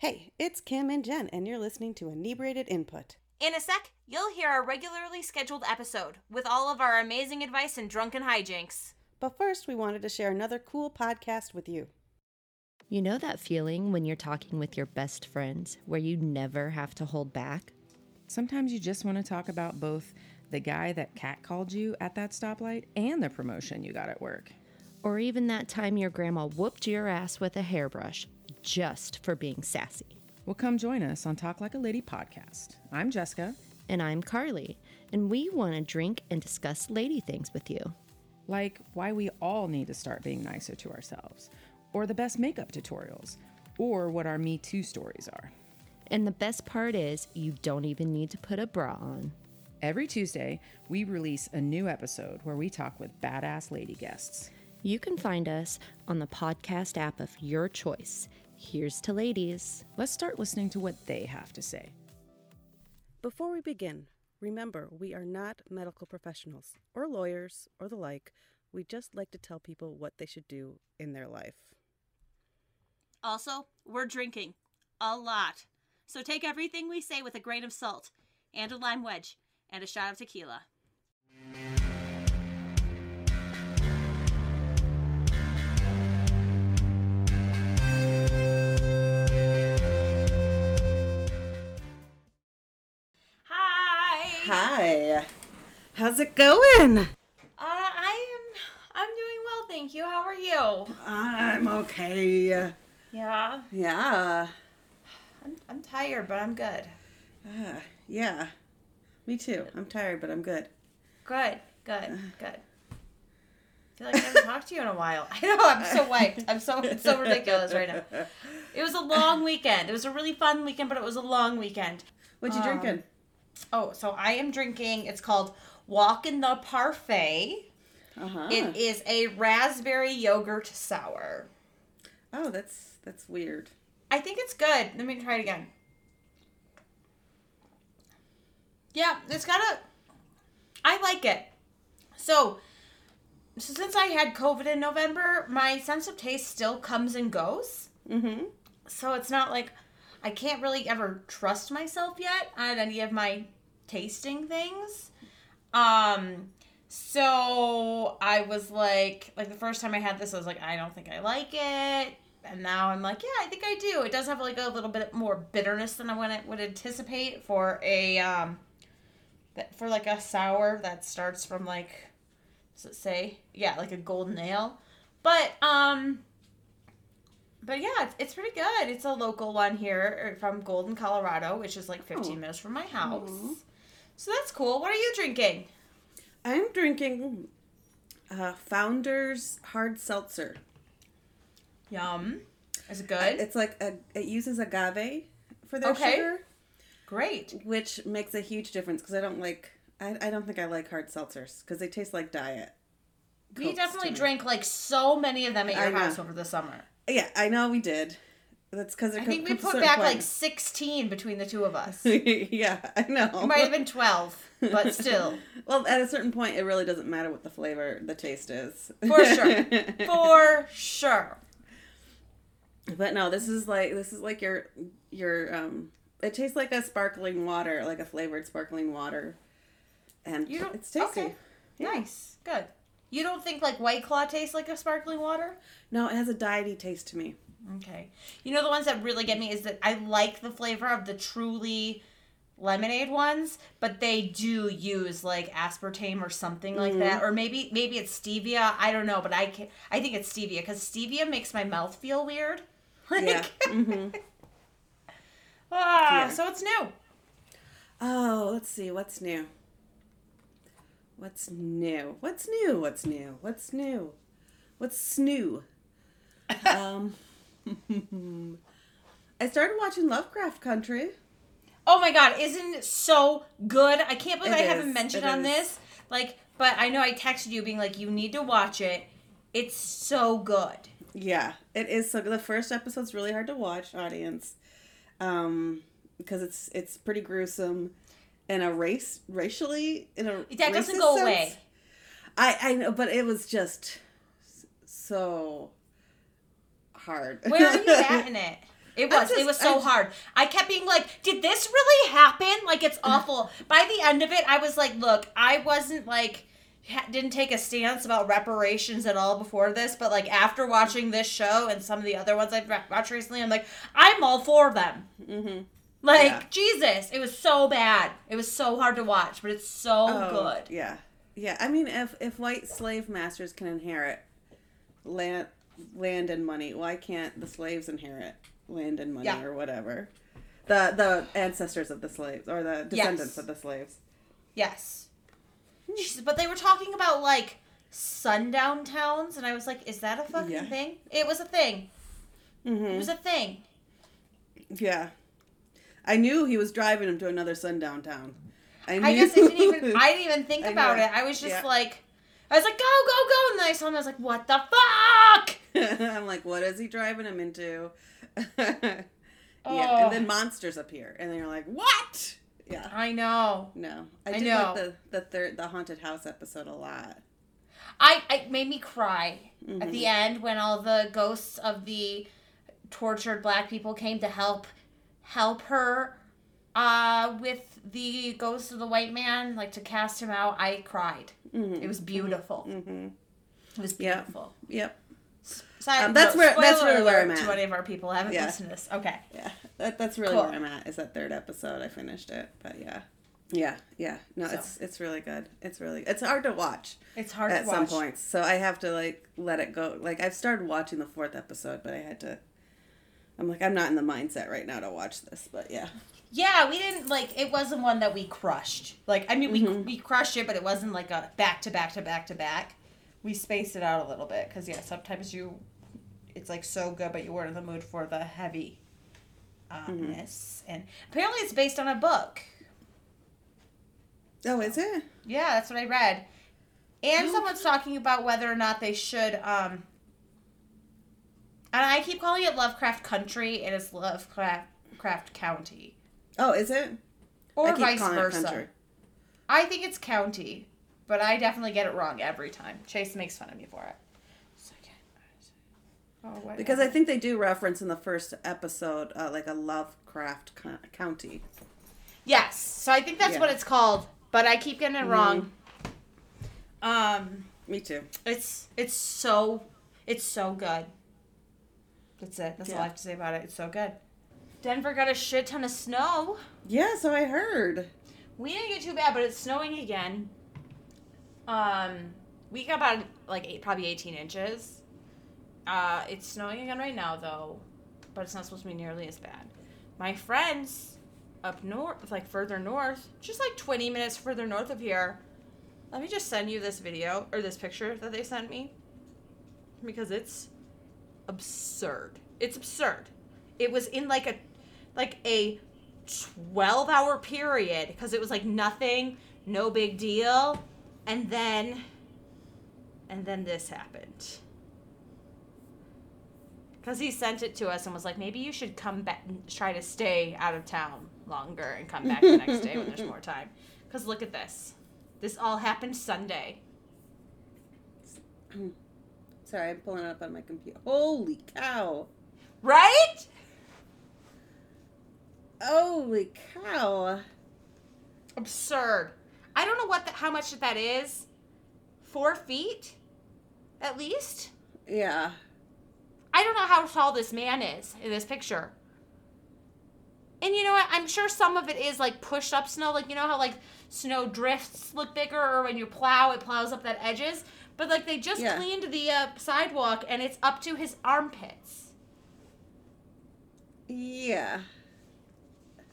Hey, it's Kim and Jen, and you're listening to Inebriated Input. In a sec, you'll hear our regularly scheduled episode with all of our amazing advice and drunken hijinks. But first, we wanted to share another cool podcast with you. You know that feeling when you're talking with your best friends where you never have to hold back? Sometimes you just want to talk about both the guy that catcalled you at that stoplight and the promotion you got at work. Or even that time your grandma whooped your ass with a hairbrush just for being sassy. Well, come join us on Talk Like a Lady podcast. I'm Jessica. And I'm Carly, and we want to drink and discuss lady things with you. Like why we all need to start being nicer to ourselves, or the best makeup tutorials, or what our Me Too stories are. And the best part is, you don't even need to put a bra on. Every Tuesday, we release a new episode where we talk with badass lady guests. You can find us on the podcast app of your choice. Here's to ladies. Let's start listening to what they have to say. Before we begin, remember we are not medical professionals or lawyers or the like. We just like to tell people what they should do in their life. Also, we're drinking a lot. So take everything we say with a grain of salt and a lime wedge and a shot of tequila. How's it going? Uh, I am. I'm doing well, thank you. How are you? I'm okay. Yeah. Yeah. I'm. I'm tired, but I'm good. Uh, yeah. Me too. I'm tired, but I'm good. Good. Good. Good. I feel like I haven't talked to you in a while. I know. I'm so wiped. I'm so so ridiculous right now. It was a long weekend. It was a really fun weekend, but it was a long weekend. What you Um, drinking? Oh, so I am drinking. It's called Walk in the Parfait. Uh-huh. It is a raspberry yogurt sour. oh, that's that's weird. I think it's good. Let me try it again. Yeah, it's got a. I like it. So, so since I had COVID in November, my sense of taste still comes and goes. Mm-hmm. So it's not like I can't really ever trust myself yet on any of my tasting things. Um so I was like like the first time I had this I was like I don't think I like it. And now I'm like, yeah, I think I do. It does have like a little bit more bitterness than I would- would anticipate for a um for like a sour that starts from like does it say? Yeah, like a golden ale. But um but yeah, it's, it's pretty good. It's a local one here er, from Golden, Colorado, which is like 15 Oh. minutes from my house. Aw. So that's cool. What are you drinking? I'm drinking uh, Founder's Hard Seltzer. Yum. Is it good? It's like a, it uses agave for their Okay. sugar, Great. which makes a huge difference because I don't like I, I don't think I like hard seltzers because they taste like diet. We definitely drank like so many of them at I your know. house over the summer. Yeah, I know we did. That's because I think we put back like 16 between the two of us. Yeah, I know. It might have been 12, but still. well, at a certain point, it really doesn't matter what the flavor, the taste is. For sure. For sure. But no, this is like this is like your your um. It tastes like a sparkling water, like a flavored sparkling water, and You don't- it's tasty. okay. Yeah. Nice. Good. You don't think like White Claw tastes like a sparkling water? No, it has a diety taste to me. Okay. You know the ones that really get me is that I like the flavor of the truly lemonade ones, but they do use like aspartame or something like that, or maybe maybe it's stevia. I don't know, but I can I think it's stevia because stevia makes my mouth feel weird. Like, Yeah. hmm ah, Yeah. so it's new. Oh, let's see. What's new? What's new? What's new? What's new? What's new? What's new? um, I started watching Lovecraft Country. Oh my god, isn't it so good? I can't believe It I haven't mentioned it on is. this. Like, but I know I texted you being like, you need to watch it. It's so good. Yeah, it is. So good. the first episode's really hard to watch, audience, um, because it's it's pretty gruesome, and a race racially in a That doesn't go sense. away. I I know, but it was just so hard. Where are you at in it? It was. it was so hard. I kept being like, "Did this really happen?" Like it's awful. By the end of it, I was like, "Look, I wasn't like." ha- Didn't take a stance about reparations at all before this, but like after watching this show and some of the other ones I've watched recently, I'm like, I'm all for them. Mhm. Like Yeah. Jesus, it was so bad. It was so hard to watch, but it's so Oh, good. Yeah, yeah. I mean, if if white slave masters can inherit land, land and money, why can't the slaves inherit land and money Yeah. or whatever? The the ancestors of the slaves or the descendants Yes. of the slaves. Yes. Jesus, But they were talking about like sundown towns, and I was like, "Is that a fucking Yeah. thing?" It was a thing. It Mm-hmm. was a thing. Yeah, I knew he was driving him to another sundown town. I, knew. I guess I didn't even. I didn't even think about it. I was just Yeah. like, I was like, "Go, go, go!" And then I saw him. I was like, "What the fuck?" I'm like, what is he driving him into? yeah, Oh. and then monsters appear, and then you're like, what? Yeah. I know. No, I I did know. like the the third the haunted house episode a lot. I it made me cry at Mm-hmm. the end when all the ghosts of the tortured black people came to help help her uh with the ghost of the white man like to cast him out i cried it was beautiful Mm-hmm. it was Yeah. beautiful Yep. So, Um, that's where- that's really where I'm alert at. to any of our people haven't Yeah. listened to this okay Yeah, that, that's really Cool. where I'm at. Is that third episode? I finished it, but yeah, yeah, yeah. No, So. it's it's really good. It's really it's hard to watch it's hard at to watch some points, so I have to like let it go. Like I've started watching the fourth episode, but I had to. I'm like I'm not in the mindset right now to watch this, but yeah, yeah we didn't like it wasn't one that we crushed like i mean we, Mm-hmm. we crushed it but it wasn't like a back to back to back to back we spaced it out a little bit because yeah sometimes you it's like so good but you weren't in the mood for the heavy Mm-hmm. and apparently it's based on a book Oh, is it? yeah that's what i read and Oh. someone's talking about whether or not they should um and i keep calling it lovecraft country and it's lovecraft Craft county Oh, is it? or vice versa. I think it's county, but I definitely get it wrong every time. Chase makes fun of me for it. Second. Oh, what Because I think they do reference in the first episode uh, like a Lovecraft co- county. yes, so I think that's Yeah. what it's called, but I keep getting it wrong. Um, Me too. it's it's so it's so good. That's it. That's all I have to say about it. It's so good. Denver got a shit ton of snow. Yeah, so I heard. We didn't get too bad, but it's snowing again. Um, we got about like eight, probably eighteen inches. Uh, it's snowing again right now though, but it's not supposed to be nearly as bad. My friends up north, like further north, just like twenty minutes further north of here. Let me just send you this video or this picture that they sent me because it's absurd. It's absurd. It was in like a like a 12 hour period because it was like nothing, no big deal. And then, and then this happened. Because he sent it to us and was like, maybe you should come back, try to stay out of town longer and come back the next day when there's more time. Because look at this. This all happened Sunday. Sorry, I'm pulling it up on my computer. Holy cow! Right? Holy cow! Absurd. I don't know what the, how much that is. Four feet? At least? Yeah. I don't know how tall this man is in this picture. And you know what? I'm sure some of it is like pushed up snow. Like, you know how like snow drifts look bigger or when you plow, it plows up that edges? But like they just Yeah. cleaned the uh, sidewalk and it's up to his armpits. Yeah.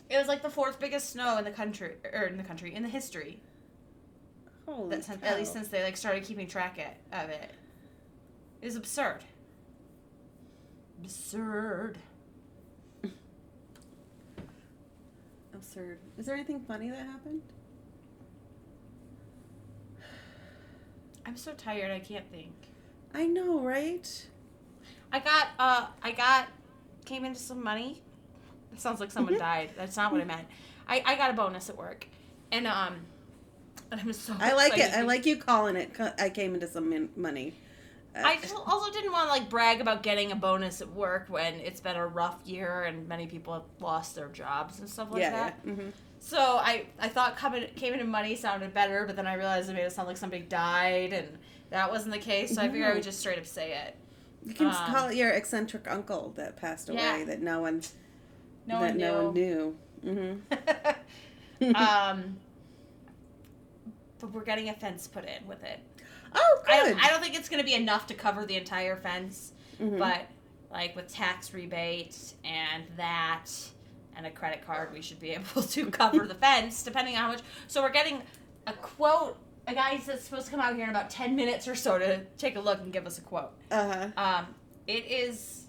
It was like the fourth biggest snow in the country, or in the country, in the history. Holy That cow. at least since they like started keeping track of it. It is absurd. Absurd. absurd. Is there anything funny that happened? I'm so tired. I can't think. I know, right? I got uh I got came into some money. It sounds like someone Mhm. died. That's not what I meant. I, I got a bonus at work. And um and I'm so I like it. I like you calling it. I came into some money. I also didn't want to like brag about getting a bonus at work when it's been a rough year and many people have lost their jobs and stuff like yeah, that. yeah. hmm So I I thought coming came in money sounded better, but then I realized it made it sound like somebody died, and that wasn't the case. So I figured I would just straight up say it. You can Um, call it your eccentric uncle that passed away Yeah. that no one No that one no one knew. knew. hmm um, but we're getting a fence put in with it. Oh, I don't, I don't think it's going to be enough to cover the entire fence, Mhm. but like with tax rebate and that and a credit card, we should be able to cover the fence depending on how much. So we're getting a quote. A guy that's supposed to come out here in about ten minutes or so to take a look and give us a quote. uh-huh. Um, it is.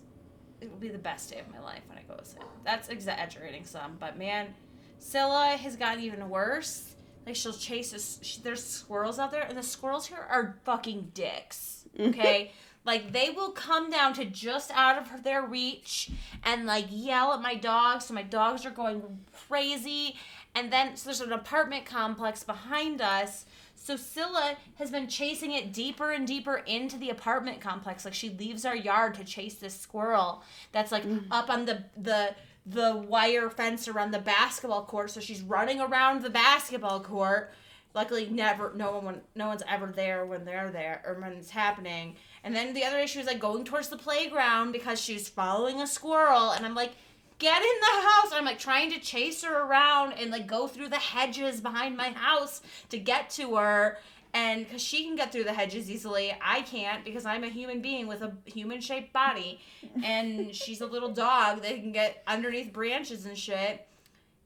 It will be the best day of my life when I go visit. That's exaggerating some, but man, Scylla has gotten even worse. Like she'll chase us. She, there's squirrels out there, and the squirrels here are fucking dicks. Okay, like they will come down to just out of their reach and like yell at my dogs. So my dogs are going crazy. And then so there's an apartment complex behind us. So Scylla has been chasing it deeper and deeper into the apartment complex. Like she leaves our yard to chase this squirrel that's like mm. up on the the the wire fence around the basketball court. So she's running around the basketball court. Luckily, never no one no one's ever there when they're there or when it's happening. And then the other issue is like going towards the playground because she's following a squirrel, and I'm like, get in the house. I'm like trying to chase her around and like go through the hedges behind my house to get to her. And because she can get through the hedges easily, I can't because I'm a human being with a human shaped body. And she's a little dog that can get underneath branches and shit.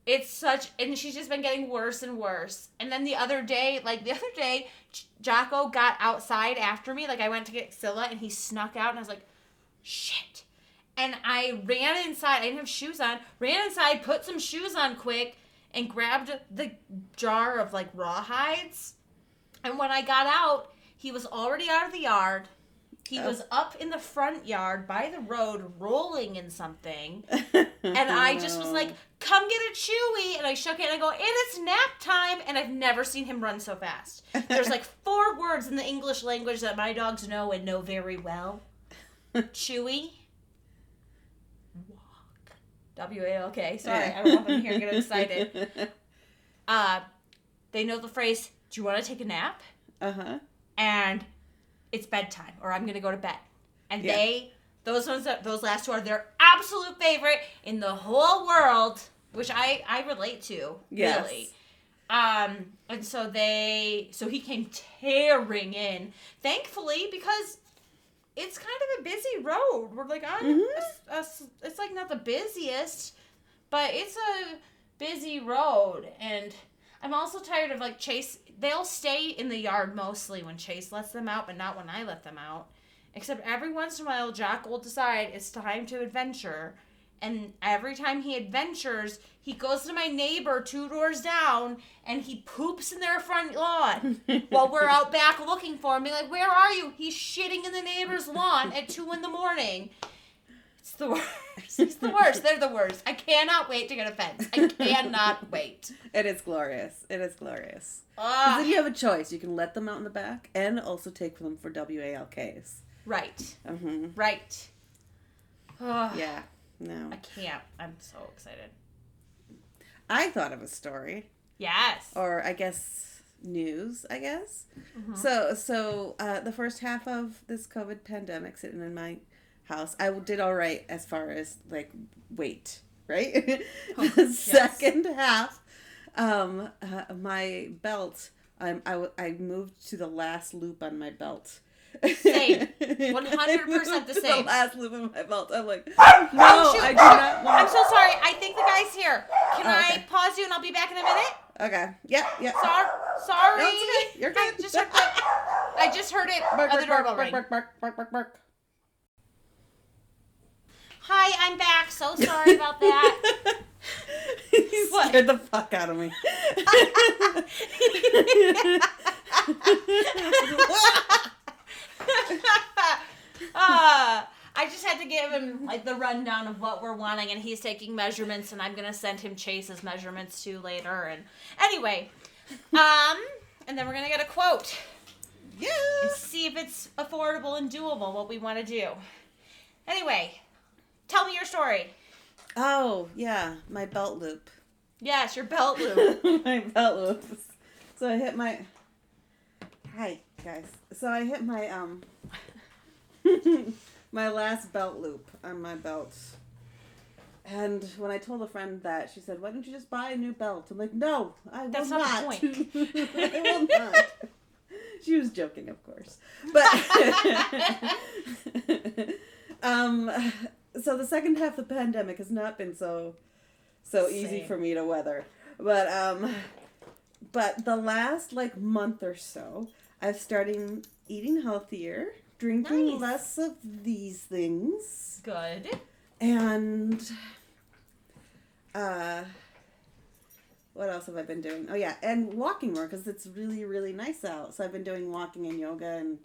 It's such, and she's just been getting worse and worse. And then the other day, like the other day, Jocko got outside after me. Like I went to get Scylla and he snuck out and I was like, shit. And I ran inside. I didn't have shoes on. Ran inside, put some shoes on quick, and grabbed the jar of like rawhides. And when I got out, he was already out of the yard. He Oh. was up in the front yard by the road, rolling in something. And I just was like, come get a chewy. And I shook it and I go, and it's nap time. And I've never seen him run so fast. There's like four words in the English language that my dogs know and know very well chewy, walk. W A L K. Sorry, I don't want them here get excited. Uh, they know the phrase, do you want to take a nap? uh-huh. and it's bedtime or I'm gonna go to bed. And Yeah. they those ones that those last two are their absolute favorite in the whole world, which I I relate to Yes. really. Um, and so they so he came tearing in, thankfully because it's kind of a busy road. We're like on Mhm. a- a it's like not the busiest, but it's a busy road and I'm also tired of like Chase. They'll stay in the yard mostly when Chase lets them out, but not when I let them out. Except every once in a while, Jack will decide it's time to adventure. And every time he adventures, he goes to my neighbor two doors down and he poops in their front lawn while we're out back looking for him. Be like, Where are you? He's shitting in the neighbor's lawn at two in the morning. It's the worst. It's the worst. They're the worst. I cannot wait to get a fence. I cannot wait. It is glorious. It is glorious. 'Cause Ah, then you have a choice. You can let them out in the back and also take them for WALKs. right. Mm-hmm. Right. Ah, Yeah. No. I can't. I'm so excited. I thought of a story. Yes. or I guess news, I guess. Mm-hmm. So so uh, the first half of this COVID pandemic, sitting in my house, I did all right as far as like weight, right? Oh, the second half, um, uh, my belt, um, I w- I moved to the last loop on my belt. Same. 100% the same. The last loop of my belt. I'm like, no, Oh. I do not want. I'm so sorry. I think the guy's here. Can Oh, I pause you and I'll be back in a minute? Okay. Yep. Yep. Sorry. Sorry. No, okay. You're I good. just heard the, I just heard it. Bark, the bark, doorbell bark, ring. bark, bark, bark, bark, bark. Hi, I'm back. So sorry about that. you What? scared the fuck out of me. uh, I just had to give him like the rundown of what we're wanting, and he's taking measurements, and I'm gonna send him Chase's measurements too later. And anyway, um, and then we're gonna get a quote. Yeah. and see if it's affordable and doable what we want to do. Anyway, tell me your story. Oh yeah, my belt loop. Yes, your belt loop. my belt loop. So I hit my. Hi guys. So I hit my um. my last belt loop on my belt. And when I told a friend that, she said, "Why don't you just buy a new belt?" I'm like, "No, I will That's not the not. point. I will not." she was joking, of course, but um, so the second half of the pandemic has not been so so easy for me to weather, but um, but the last like month or so, I've started eating healthier, drinking Nice. less of these things Good. and uh what else have i been doing oh yeah and walking more because it's really really nice out so i've been doing walking and yoga and,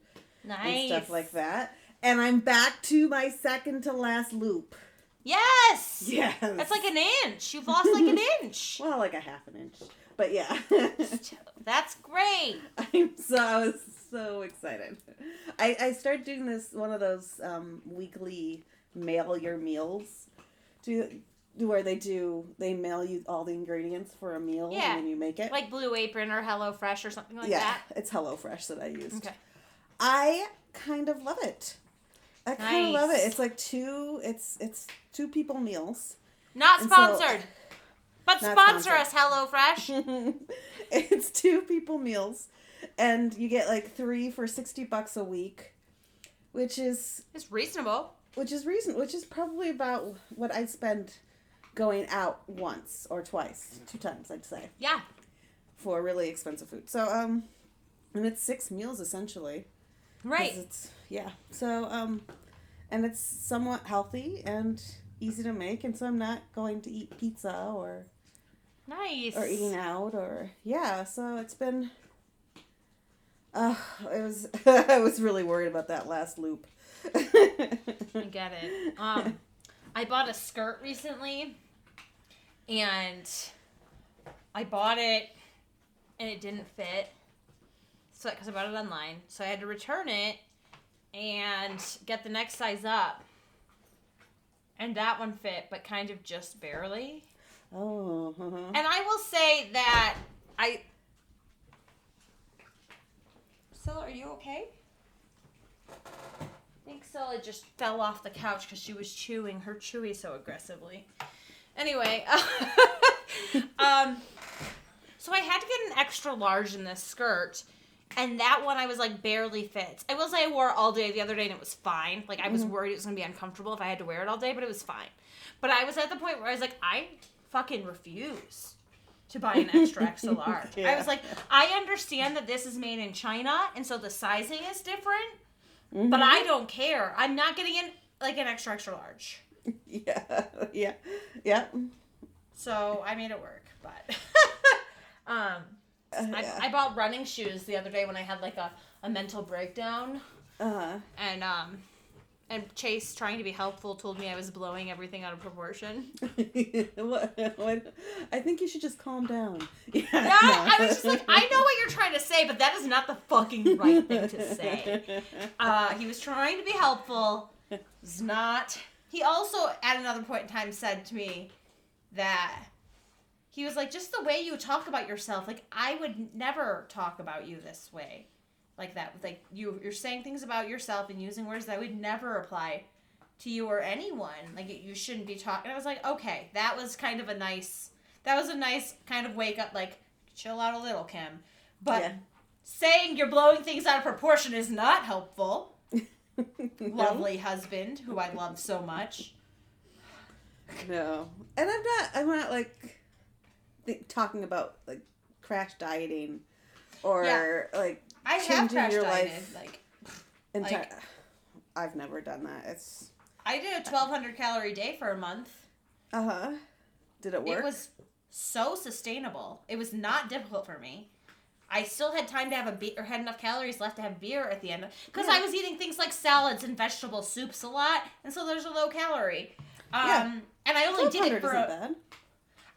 Nice. and stuff like that and i'm back to my second to last loop Yes. yes That's like an inch. You've lost like an inch. well like a half an inch but yeah That's great. i'm so i was so excited i i started doing this one of those um weekly mail your meals to do where they do they mail you all the ingredients for a meal Yeah. and then you make it Like Blue Apron or Hello Fresh or something like that. yeah that. it's HelloFresh that I used. Okay. I kind of love it. I kind of love it. It's like two. It's it's two people meals. Not And so- sponsored. but Not sponsor sponsored. us, Hello Fresh. it's two people meals, and you get like three for sixty bucks a week, which is It's reasonable. which is reason which is probably about what I spend going out once or twice, two times I'd say Yeah. for really expensive food. So um, and it's six meals essentially. Right. It's, yeah. So um, and it's somewhat healthy and easy to make, and so I'm not going to eat pizza or Nice. or eating out or yeah. So it's been. Uh, it was I was really worried about that last loop. I get it. Um, I bought a skirt recently, and I bought it, and it didn't fit. So, because I bought it online, so I had to return it and get the next size up. And that one fit, but kind of just barely. oh. uh-huh. And I will say that I. Scylla, are you okay? I think Scylla just fell off the couch because she was chewing her chewy so aggressively. Anyway, um, so I had to get an extra large in this skirt, and that one I was like barely fits. I will say I wore it all day the other day and it was fine. Like I was worried it was gonna be uncomfortable if I had to wear it all day, but it was fine. But I was at the point where I was like, I fucking refuse to buy an extra extra large. I was like, I understand that this is made in China and so the sizing is different, but I don't care. I'm not getting in like an extra extra large. yeah, yeah, yeah. So I made it work, but um I, yeah. I bought running shoes the other day when I had like a, a mental breakdown Uh, and um and Chase trying to be helpful told me I was blowing everything out of proportion. what, what, I think you should just calm down. Yeah, Yeah, I was just like, I know what you're trying to say, but that is not the fucking right thing to say. Uh, he was trying to be helpful. It's not. He also, at another point in time, said to me that he was like, just the way you talk about yourself, like I would never talk about you this way, like that. Like you, you're saying things about yourself and using words that would never apply to you or anyone. Like you shouldn't be talking. I was like, okay, that was kind of a nice. That was a nice kind of wake up. Like, chill out a little, Kim. But Yeah. saying you're blowing things out of proportion is not helpful. No. Lovely husband, who I love so much. No, and I'm not. I'm not like th- talking about like crash dieting or Yeah. like I have Changing crash your dieted. life. Like enti- Like- I've never done that. It's I did a 1,200 calorie day for a month. uh huh. Did it work? It was so sustainable. It was not difficult for me. I still had time to have a beer, or had enough calories left to have beer at the end because Yeah. I was eating things like salads and vegetable soups a lot, and so there's a low calorie. Um, Yeah. and I only did it for a, bad.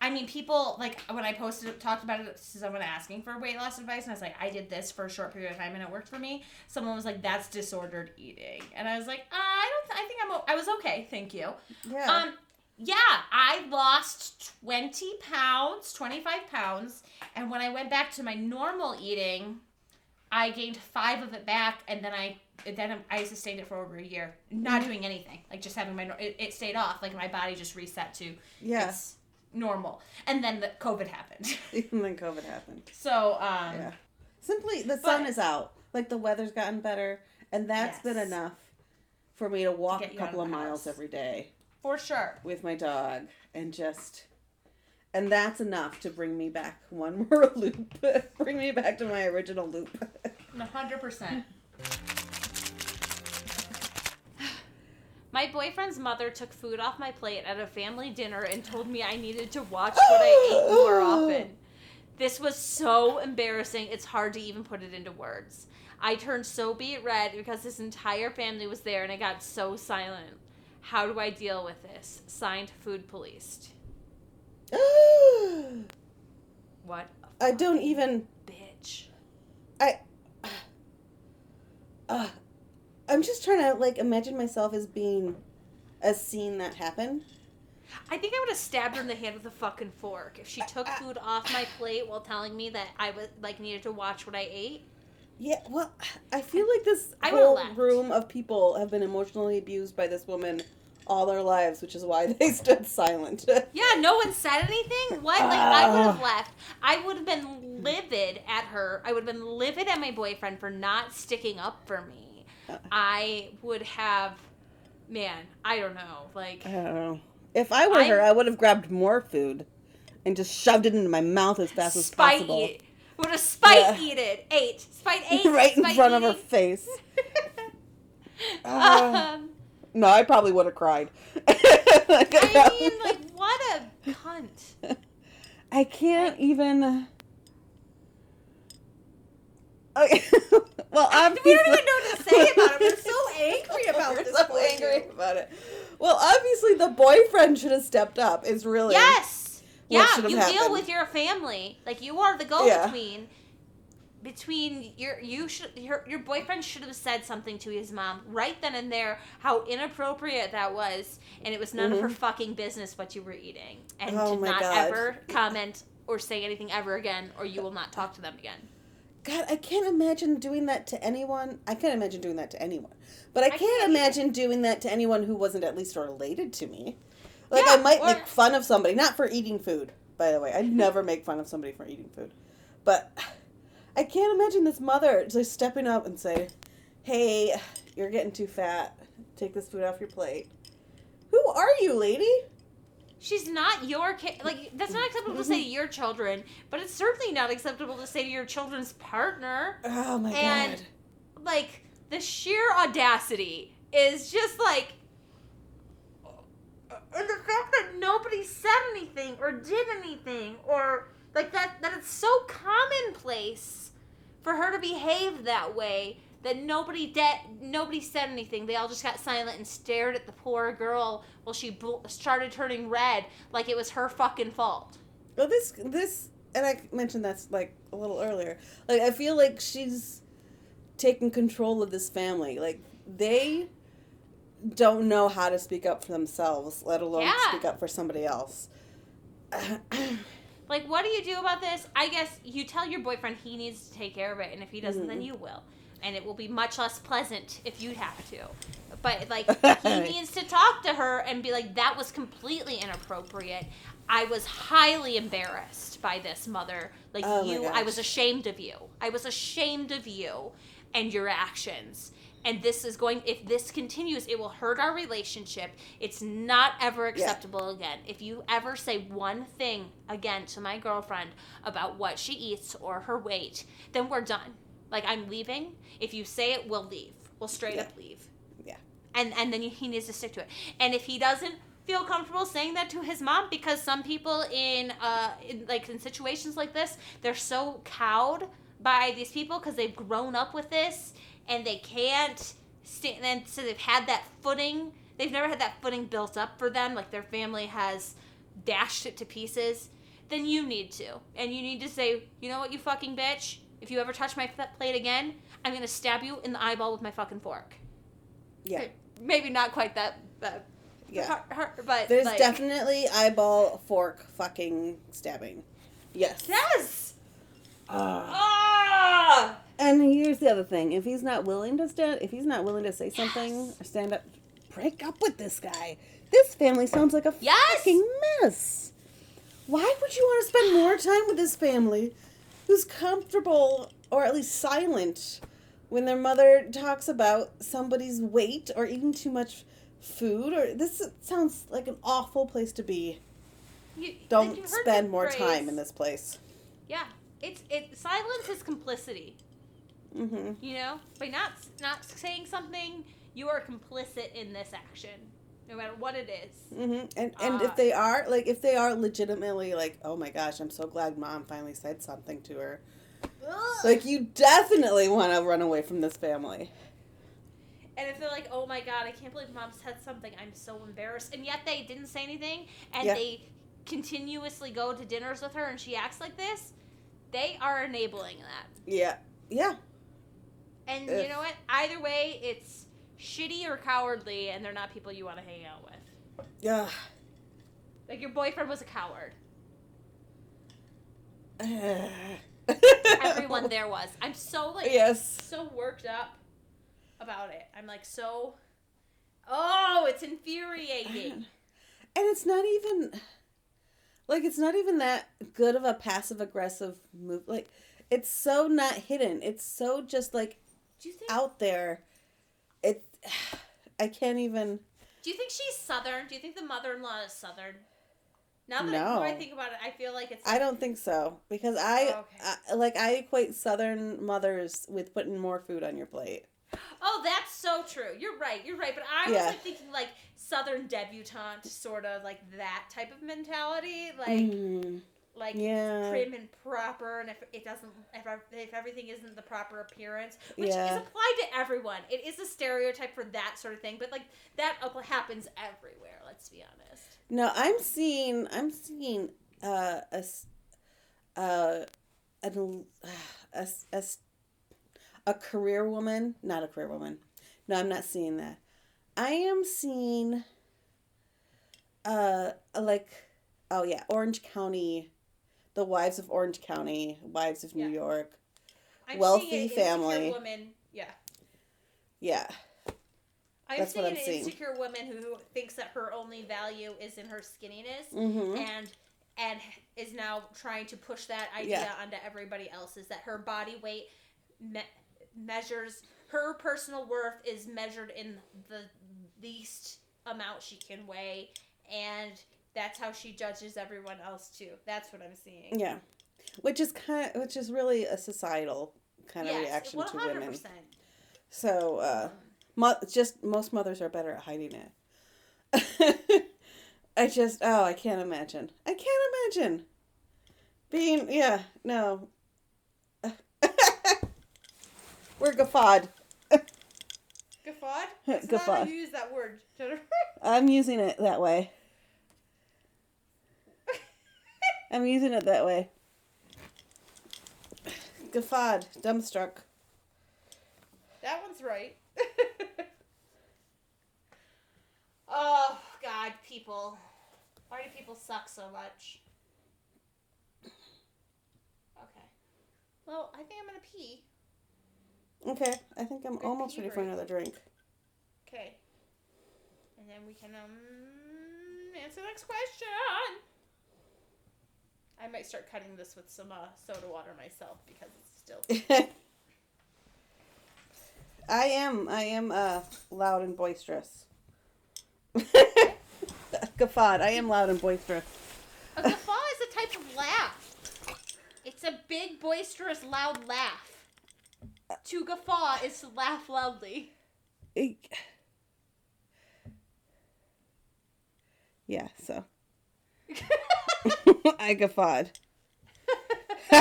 I mean, people like when I posted talked about it to someone asking for weight loss advice, and I was like, I did this for a short period of time and it worked for me. Someone was like, "That's disordered eating," and I was like, uh, I don't. I think I'm. o- I was okay, thank you. Yeah. Um, yeah, I lost 20 pounds, 25 pounds, and when I went back to my normal eating, I gained five of it back, and then I then I sustained it for over a year, not doing anything, like just having my it, it stayed off, like my body just reset to Yeah. Normal, and then the COVID happened. and then COVID happened. so um, Yeah. Simply, the sun is out. Like the weather's gotten better, and that's been enough for me to walk get a couple of of miles every day for sure, with my dog, and just, and that's enough to bring me back one more loop. bring me back to my original loop. hundred percent. My boyfriend's mother took food off my plate at a family dinner and told me I needed to watch what I ate more often. This was so embarrassing, it's hard to even put it into words. I turned so beet red because his entire family was there and I got so silent. How do I deal with this? Signed, Food Policed. What a I don't even. bitch. I. Uh, I'm just trying to like imagine myself as being a scene that happened. I think I would have stabbed her in the hand with a fucking fork if she took food off my plate while telling me that I was like needed to watch what I ate. Yeah, well, I feel like this I whole left. room of people have been emotionally abused by this woman all their lives, which is why they stood silent. Yeah, no one said anything. What? Like I would have Ah. left. I would have been livid at her. I would have been livid at my boyfriend for not sticking up for me. Uh. I would have, man. I don't know. Like I don't know. If I were her, I'm- I would have grabbed more food and just shoved it into my mouth as fast as possible. eat. Would have spite Yeah. eated. Ate. Spite ate. right in spite front of her face. Ah. um, no, I probably would have cried. I mean, like, what a cunt. I can't even. Okay. well, obviously, We don't even know what to say about it. We're so angry about We're this. so angry about it. Well, obviously, the boyfriend should have stepped up. Is really Yes. Yeah, you deal with your family. Like you are the go-between. Between your you should your your boyfriend should have said something to his mom right then and there how inappropriate that was and it was none of her fucking business what you were eating and Mm-hmm. Oh to not God. ever comment or say anything ever again or you will not talk to them again. God, I can't imagine doing that to anyone. I can't imagine doing that to anyone. But I, can't, can't either. imagine doing that to anyone who wasn't at least related to me. Like Yeah, I might or- make fun of somebody, not for eating food, by the way. I'd never make fun of somebody for eating food. But I can't imagine this mother just stepping up and say, "Hey, you're getting too fat. Take this food off your plate." Who are you, lady? She's not your kid. Like that's not acceptable to say to your children, but it's certainly not acceptable to say to your children's partner. Oh my And- god. like the sheer audacity is just like uh, and the fact that nobody said anything or did anything or like that that it's so commonplace for her to behave that way that nobody de- nobody said anything they all just got silent and stared at the poor girl while she bl- started turning red like it was her fucking fault Well, this this, and I mentioned that's like a little earlier. Like I feel like she's taking control of this family. Like they don't know how to speak up for themselves, let alone Yeah. speak up for somebody else. Like, what do you do about this? I guess you tell your boyfriend he needs to take care of it, and if he doesn't, then mm-hmm. you will. And it will be much less pleasant if you have to. But, like, he needs to talk to her and be like, that was completely inappropriate. I was highly embarrassed by this, mother. Like, Oh you, I was ashamed of you. I was ashamed of you and your actions. And this is going, if this continues, it will hurt our relationship. It's not ever acceptable again. If you ever say one thing again to my girlfriend about what she eats or her weight, then we're done. Like, I'm leaving. If you say it, we'll leave. We'll straight Yeah. up leave. Yeah. And, and then he needs to stick to it. And if he doesn't, feel comfortable saying that to his mom because some people in uh in, like in situations like this they're so cowed by these people because they've grown up with this and they can't stand and so they've had that footing they've never had that footing built up for them like their family has dashed it to pieces, then you need to. And you need to say, you know what, you fucking bitch? If you ever touch my plate again, I'm gonna stab you in the eyeball with my fucking fork. Yeah. Maybe not quite that, that Yeah. hard, hard, but There's like, definitely eyeball fork fucking stabbing. Yes. yes. Ah. Ah. And here's the other thing: if he's not willing to stand, if he's not willing to say something or stand up, break up with this guy. This family sounds like a Yes! fucking mess. Why would you want to spend more time with this family, who's comfortable or at least silent, when their mother talks about somebody's weight or eating too much food? Or this sounds like an awful place to be. You- Don't spend more phrase- time in this place. Yeah, it's it. Silence is complicity. Mm-hmm. You know, by not not saying something, you are complicit in this action, no matter what it is. Mm-hmm. And and Uh, if they are like if they are legitimately like, oh my gosh, I'm so glad mom finally said something to her. Like you definitely want to run away from this family. And if they're like, "Oh my god, I can't believe mom said something. I'm so embarrassed," and yet they didn't say anything, and Yeah. they continuously go to dinners with her, and she acts like this, they are enabling that. Yeah. Yeah. And Ugh. you know what? Either way, it's shitty or cowardly, and they're not people you want to hang out with. Yeah. Like your boyfriend was a coward. Everyone there was. I'm so like Yes. so worked up about it. I'm like so. Oh, it's infuriating. And it's not even like it's not even that good of a passive aggressive move. Like it's so not hidden. It's so just like Do you think? out there. I can't even Do you think she's southern? Do you think the mother-in-law is southern? Now that No. more I think about it, I feel like it's. I don't think so because I, Oh, okay. I like I equate Southern mothers with putting more food on your plate. Oh, that's so true. You're right. You're right. But I was Yeah. like thinking like southern debutante, sort of like that type of mentality, like Mm, like yeah. prim and proper, and if it doesn't, if, if everything isn't the proper appearance, which Yeah. is applied to everyone, it is a stereotype for that sort of thing. But like that happens everywhere. Let's be honest. No, I'm seeing I'm seeing uh, a uh, an, a, a, a career woman, not a career woman. No, I'm not seeing that. I am seeing uh like oh yeah, Orange County, the wives of Orange County, wives of New Yeah. York. I'm Wealthy seeing an insecure family. woman. Yeah. Yeah. I'm That's what seeing I'm an seeing. insecure woman who thinks that her only value is in her skinniness, Mhm. and and is now trying to push that idea Yeah. onto everybody else. Is that her body weight me- measures her personal worth is measured in the least amount she can weigh, and that's how she judges everyone else too. That's what I'm seeing. Yeah. Which is kind of, which is really a societal kind of yes, reaction one to women. So, uh, mo- just most mothers are better at hiding it. I just, oh, I can't imagine. I can't imagine being, yeah, no. We're guffawed. Guffawed. It's not how Guffawed. you use that word, Jennifer. I'm using it that way. I'm using it that way. Guffawed, dumbstruck. That one's right. oh God, people! Why do people suck so much? Okay. Well, I think I'm gonna pee. Okay, I think I'm Good almost ready for another drink. Okay. And then we can um answer the next question. I might start cutting this with some uh, soda water myself because it's still. I am. I am uh, loud and boisterous. Gaffad. I am loud and boisterous. A guffaw is a type of laugh. It's a big, boisterous, loud laugh. To guffaw is to laugh loudly. Yeah. So I guffawed.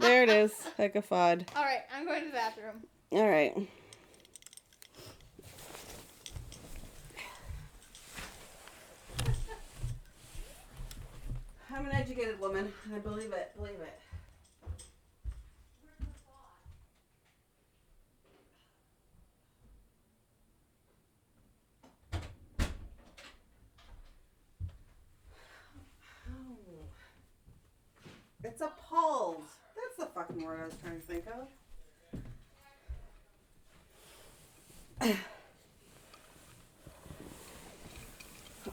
there it is. I guffawed. All right, I'm going to the bathroom. All right. I'm an educated woman, and I believe it. Believe it. It's appalled. That's the fucking word I was trying to think of.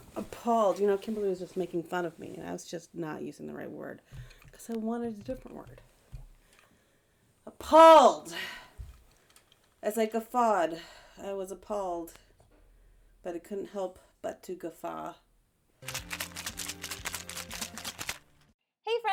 appalled. You know, Kimberly was just making fun of me, and I was just not using the right word because I wanted a different word. Appalled. As I guffawed, I was appalled, but I couldn't help but to guffaw.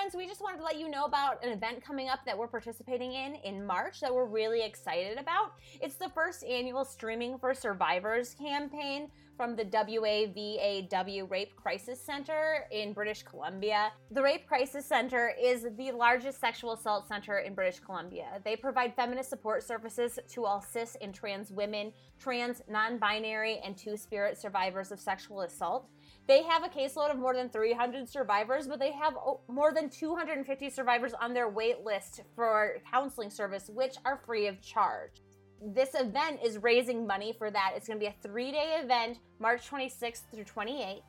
Friends, we just wanted to let you know about an event coming up that we're participating in in March that we're really excited about. It's the first annual Streaming for Survivors campaign from the WAVAW Rape Crisis Center in British Columbia. The Rape Crisis Center is the largest sexual assault center in British Columbia. They provide feminist support services to all cis and trans women, trans, non binary, and two spirit survivors of sexual assault. They have a caseload of more than 300 survivors, but they have more than 250 survivors on their wait list for counseling service, which are free of charge. This event is raising money for that. It's going to be a three day event, March 26th through 28th.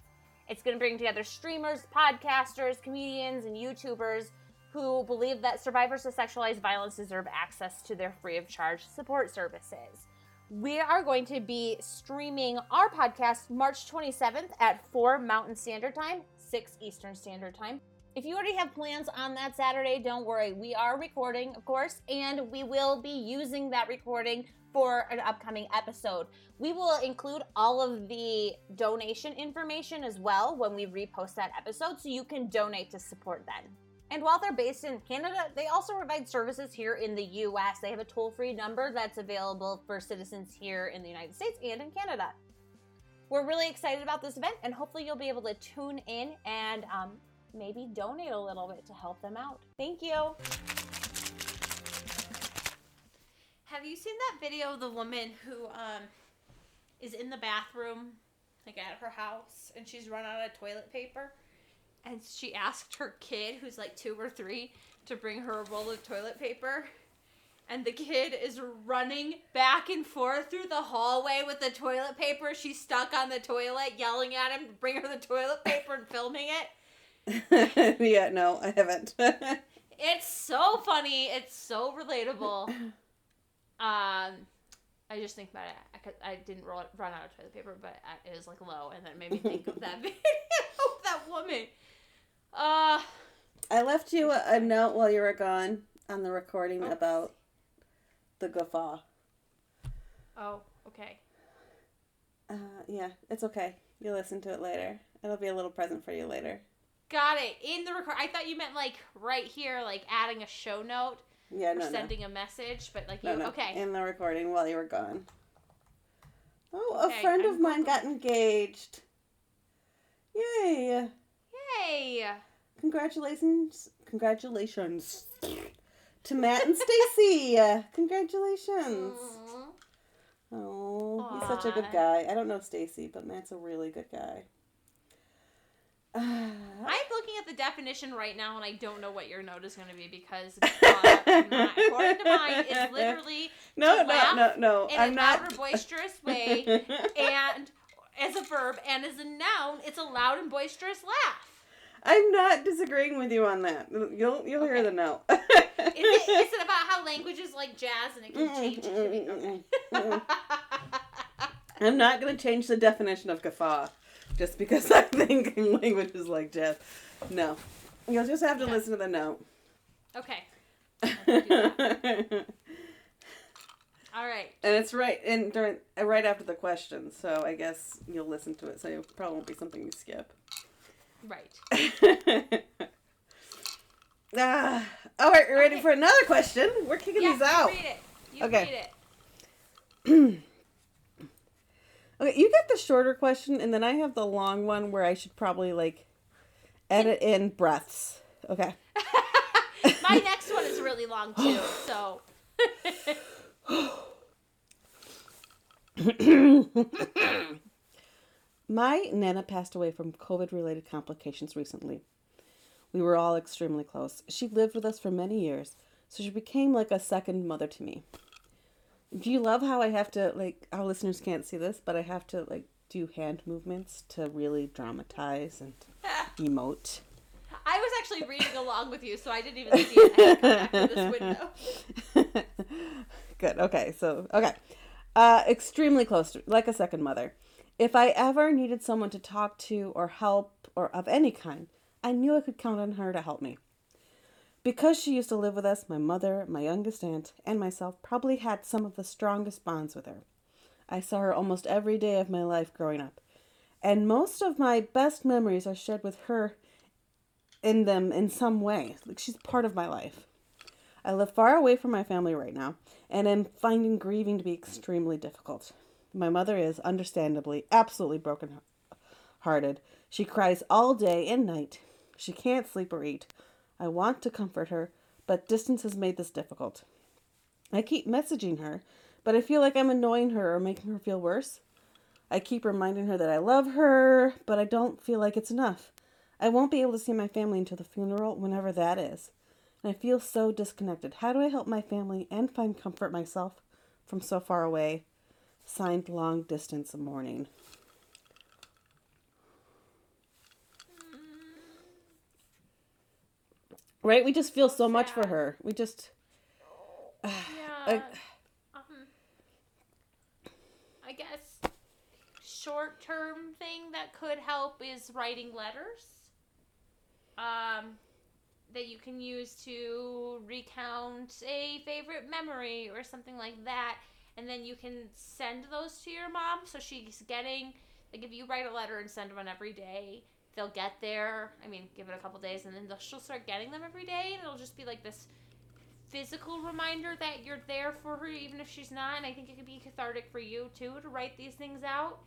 It's going to bring together streamers, podcasters, comedians, and YouTubers who believe that survivors of sexualized violence deserve access to their free of charge support services we are going to be streaming our podcast March 27th at 4 Mountain Standard Time, 6 Eastern Standard Time. If you already have plans on that Saturday, don't worry. We are recording, of course, and we will be using that recording for an upcoming episode. We will include all of the donation information as well when we repost that episode so you can donate to support then. And while they're based in Canada, they also provide services here in the US. They have a toll free number that's available for citizens here in the United States and in Canada. We're really excited about this event, and hopefully, you'll be able to tune in and um, maybe donate a little bit to help them out. Thank you. Have you seen that video of the woman who um is in the bathroom, like at her house, and she's run out of toilet paper? And she asked her kid, who's like two or three, to bring her a roll of toilet paper. And the kid is running back and forth through the hallway with the toilet paper. She's stuck on the toilet, yelling at him to bring her the toilet paper and filming it. yeah, no, I haven't. It's so funny. It's so relatable. Um, I just think about it. I, I didn't roll, run out of toilet paper, but it was like low, and then it made me think of that video of that woman. Uh, I left you a, a note while you were gone on the recording Oh. about the guffaw. oh, okay. Uh, yeah, it's okay. You'll listen to it later. It'll be a little present for you later. Got it. In the record, I thought you meant like right here, like adding a show note Yeah, or no, no. sending a message, but like you, no, no. okay. In the recording while you were gone. Oh, a friend I'm of mine got engaged. Yay! Hey, Congratulations! Congratulations to Matt and Stacy. Congratulations! Aw. Oh, he's such a good guy. I don't know Stacy, but Matt's a really good guy. Uh, I'm looking at the definition right now, and I don't know what your note is going to be because, uh, my, according to mine, is literally no, to no, laugh no, no. in I'm an not. outer boisterous way, and as a verb, and as a noun, it's a loud and boisterous laugh. I'm not disagreeing with you on that. You'll you'll hear the note. Is it, is it about how language is like jazz and it can change? It to be, okay. I'm not going to change the definition of guffaw just because I think language is like jazz. No. You'll just have to Okay. listen to the note. okay. All right. And it's right in during right after the question, so I guess you'll listen to it. So it probably won't be something you skip. Right. ah, all right, you ready Okay. for another question? We're kicking Yeah, these out. you read it. You Okay. read it. Okay, you get the shorter question, and then I have the long one where I should probably like edit in breaths. Okay. My next one is really long too, so. My Nana passed away from COVID related complications recently. We were all extremely close. She lived with us for many years, so she became like a second mother to me. Do you love how I have to like our listeners can't see this, but I have to like do hand movements to really dramatize and emote. I was actually reading along with you, so I didn't even see it. I come back to this window. Good. Okay. So, okay. Uh, extremely close to, like a second mother. If I ever needed someone to talk to or help or of any kind, I knew I could count on her to help me. Because she used to live with us, my mother, my youngest aunt, and myself probably had some of the strongest bonds with her. I saw her almost every day of my life growing up, and most of my best memories are shared with her in them in some way. Like she's part of my life. I live far away from my family right now, and am finding grieving to be extremely difficult. My mother is, understandably, absolutely broken hearted. She cries all day and night. She can't sleep or eat. I want to comfort her, but distance has made this difficult. I keep messaging her, but I feel like I'm annoying her or making her feel worse. I keep reminding her that I love her, but I don't feel like it's enough. I won't be able to see my family until the funeral, whenever that is. And I feel so disconnected. How do I help my family and find comfort myself from so far away? Signed long distance mourning. Right? We just feel so much for her. We just Yeah. I- um, I guess short term thing that could help is writing letters. Um, that you can use to recount a favorite memory or something like that, and then you can send those to your mom. So she's getting like if you write a letter and send one every day. They'll get there. I mean, give it a couple days, and then she'll start getting them every day, and it'll just be like this physical reminder that you're there for her even if she's not. And i think it could be cathartic for you too to write these things out.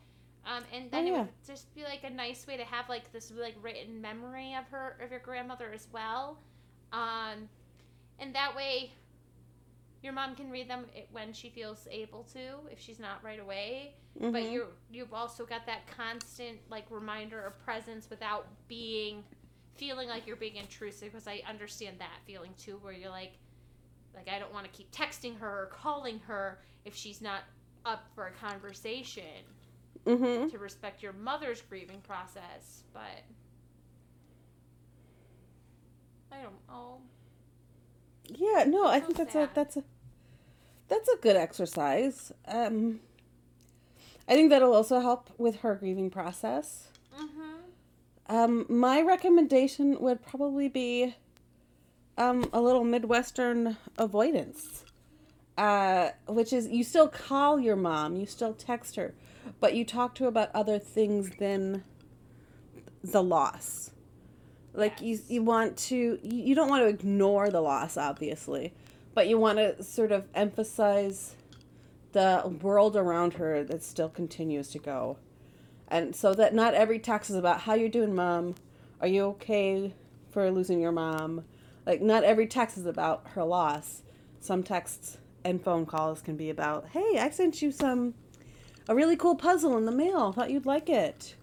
Um, and then Oh, it would just be like a nice way to have like this like written memory of her of your grandmother as well. Um, and that way your mom can read them when she feels able to if she's not right away but Mhm. you you've also got that constant like reminder or presence without being feeling like you're being intrusive because I understand that feeling too where you're like like I don't want to keep texting her or calling her if she's not up for a conversation Mhm. to respect your mother's grieving process but I don't oh Yeah, no, I So think that's sad. a that's a that's a good exercise. Um I think that'll also help with her grieving process. mhm Um my recommendation would probably be um a little midwestern avoidance. Uh which is you still call your mom, you still text her, but you talk to her about other things than the loss. Like you, you want to, you, you don't want to ignore the loss, obviously, but you want to sort of emphasize the world around her that still continues to go, and so that not every text is about how you're doing, mom. Are you okay for losing your mom? Like not every text is about her loss. Some texts and phone calls can be about, hey, I sent you some, a really cool puzzle in the mail. Thought you'd like it.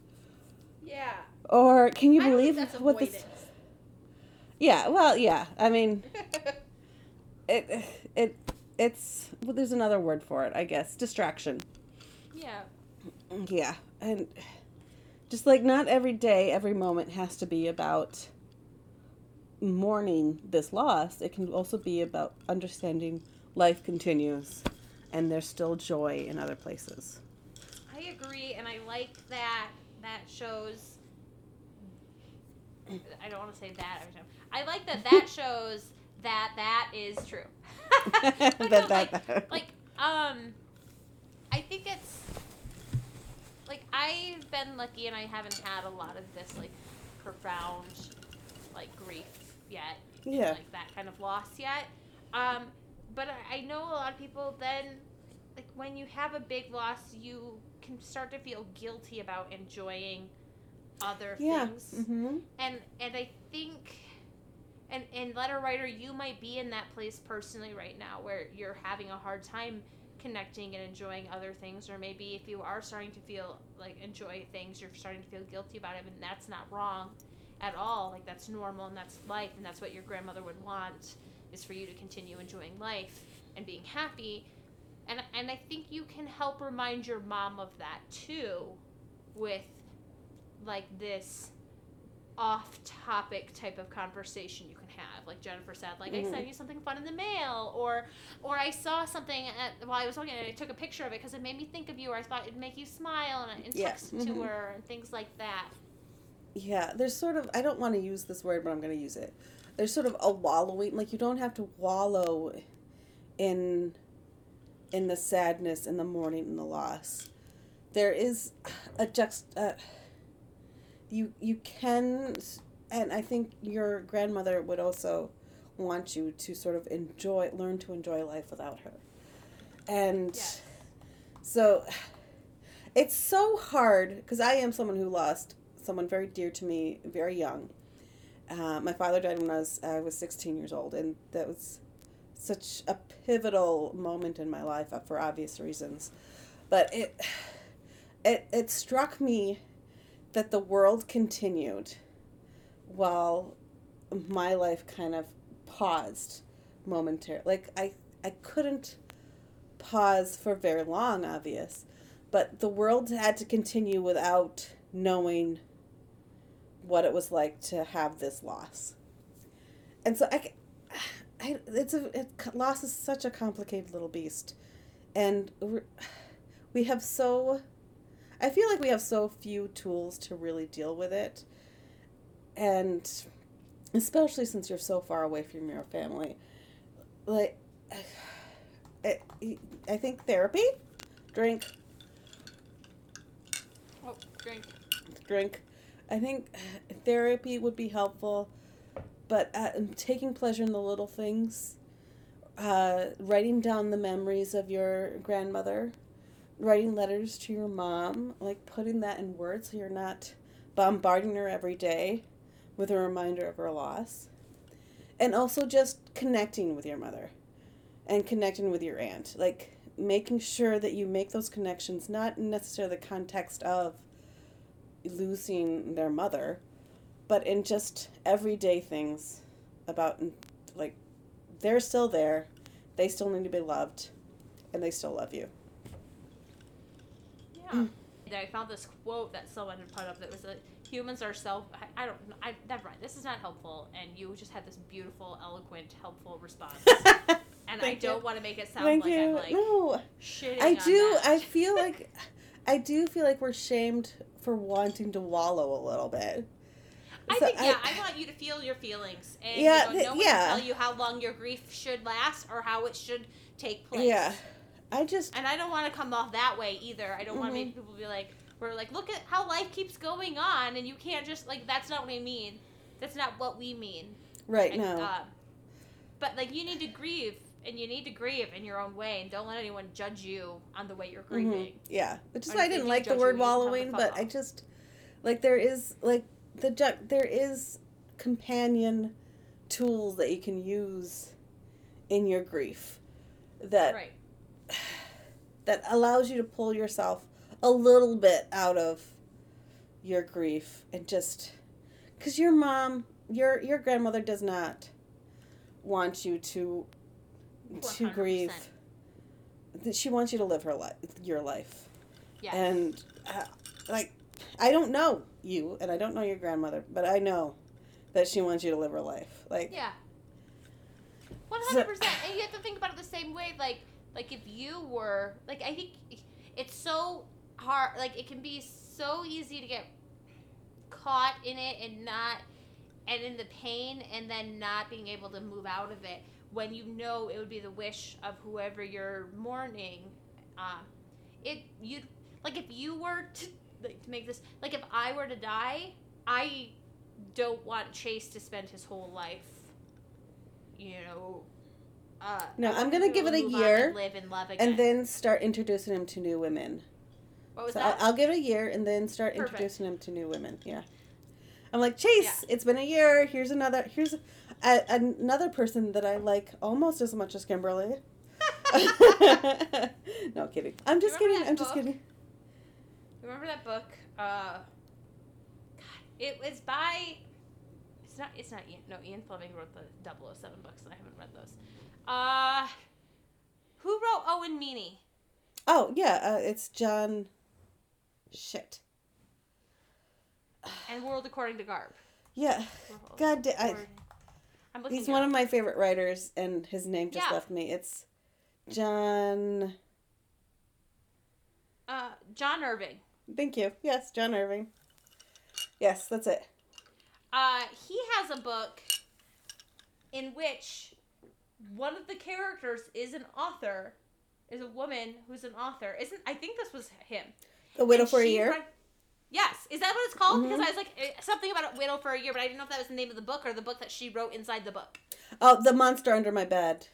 yeah Or can you believe that's what this? Yeah, well, yeah. I mean, it it it's well, there's another word for it, I guess. Distraction. yeah Yeah, and just like not every day, every moment has to be about mourning this loss. It can also be about understanding life continues, and there's still joy in other places. I agree, and I like that. That shows. I don't want to say that every time. I like that. That shows that that is true. Like, That- like, that- that. like, um, I think it's like I've been lucky, and I haven't had a lot of this like profound like grief yet. Yeah. Like that kind of loss yet. Um, but I, I know a lot of people then like when you have a big loss, you can start to feel guilty about enjoying other Yeah. things. Mm-hmm. And and I think and and letter writer, you might be in that place personally right now where you're having a hard time connecting and enjoying other things or maybe if you are starting to feel like enjoy things you're starting to feel guilty about it and that's not wrong at all. Like that's normal and that's life and that's what your grandmother would want is for you to continue enjoying life and being happy. And and I think you can help remind your mom of that too with like this off topic type of conversation you can have like jennifer said like i sent you something fun in the mail or or i saw something at, while i was looking and i took a picture of it because it made me think of you or i thought it'd make you smile and, I- and Yeah. text to Mhm. her and things like that Yeah, there's sort of I don't want to use this word, but I'm going to use it. There's sort of a wallowing, like you don't have to wallow in in the sadness in the mourning and the loss. There is a juxt uh, you you can and I think your grandmother would also want you to sort of enjoy learn to enjoy life without her. And so it's so hard because I am someone who lost someone very dear to me very young. Uh, my father died when I was I was 16 years old, and that was such a pivotal moment in my life uh, for obvious reasons. But it it it struck me that the world continued while my life kind of paused momentarily. Like I I couldn't pause for very long, obvious, but the world had to continue without knowing what it was like to have this loss. And so I, I it's a it, loss is such a complicated little beast, and we have so, I feel like we have so few tools to really deal with it, and especially since you're so far away from your family, like, it, I think therapy, drink, oh drink. Drink. I think therapy would be helpful, but uh, taking pleasure in the little things, uh, writing down the memories of your grandmother, writing letters to your mom, like putting that in words so you're not bombarding her every day with a reminder of her loss. And also just connecting with your mother and connecting with your aunt. Like making sure that you make those connections, not necessarily the context of losing their mother, but in just everyday things about like they're still there, they still need to be loved, and they still love you. Yeah Then I found this quote that someone had put up that was that humans are self. I, I don't. I never mind. This is not helpful, and you just had this beautiful, eloquent, helpful response. And I you. don't want to make it sound Thank like you. I'm like no, shitting. I on do. I feel like I do feel like we're shamed for wanting to wallow a little bit. I So think yeah, I, want you to feel your feelings, and Yeah, you know, no one yeah. can tell you how long your grief should last or how it should take place. Yeah, I just And I don't want to come off that way either. I don't want to Mm-hmm. make people be like, we're like, look at how life keeps going on, and you can't just like that's not what I mean. That's not what we mean. right And, now. uh, but like you need to grieve, and you need to grieve in your own way, and don't let anyone judge you on the way you're Mhm. grieving. Yeah, which is why I didn't like the word you just tell them to wallowing, but I just like there is like the ju- there is companion tools that you can use in your grief that Right. That allows you to pull yourself a little bit out of your grief and just because your mom your your grandmother does not want you to to 100%. grieve that she wants you to live her life your life Yes. and uh, like i don't know you and i don't know your grandmother but i know that she wants you to live her life like Yeah. One hundred percent. And you have to think about it the same way. Like, like if you were like, I think it's so hard. Like, it can be so easy to get caught in it and not, and in the pain, and then not being able to move out of it when you know it would be the wish of whoever you're mourning. Um, it you like if you were to like to make this like if I were to die, I don't want Chase to spend his whole life, you know. Uh, No, I'm gonna give it a year, and live and love again. and then start introducing him to new women what was so that? I'll, I'll give it a year and then start Perfect. introducing him to new women yeah i'm like chase it's been a year here's another here's a, another person that i like almost as much as kimberly no kidding i'm just kidding i'm just kidding Remember that book? Uh, God, it was by It's not. It's not Ian. No, Ian Fleming wrote the 007 books, and I haven't read those. Uh, who wrote Owen Meany? Oh yeah, uh, it's John. Shit. And World According to Garp. Yeah. World God, da- I, looking. he's one up. of my favorite writers, and his name just Yeah. left me. It's John. Uh, John Irving. Thank you. Yes, John Irving. Yes, that's it. Uh, he has a book in which one of the characters is an author, is a woman who's an author. Isn't I think this was him. The Widow And for a Year. yes, is that what it's called? Because Mhm. I was like eh, something about a widow for a year, but I didn't know if that was the name of the book or the book that she wrote inside the book. Oh, the monster under my bed.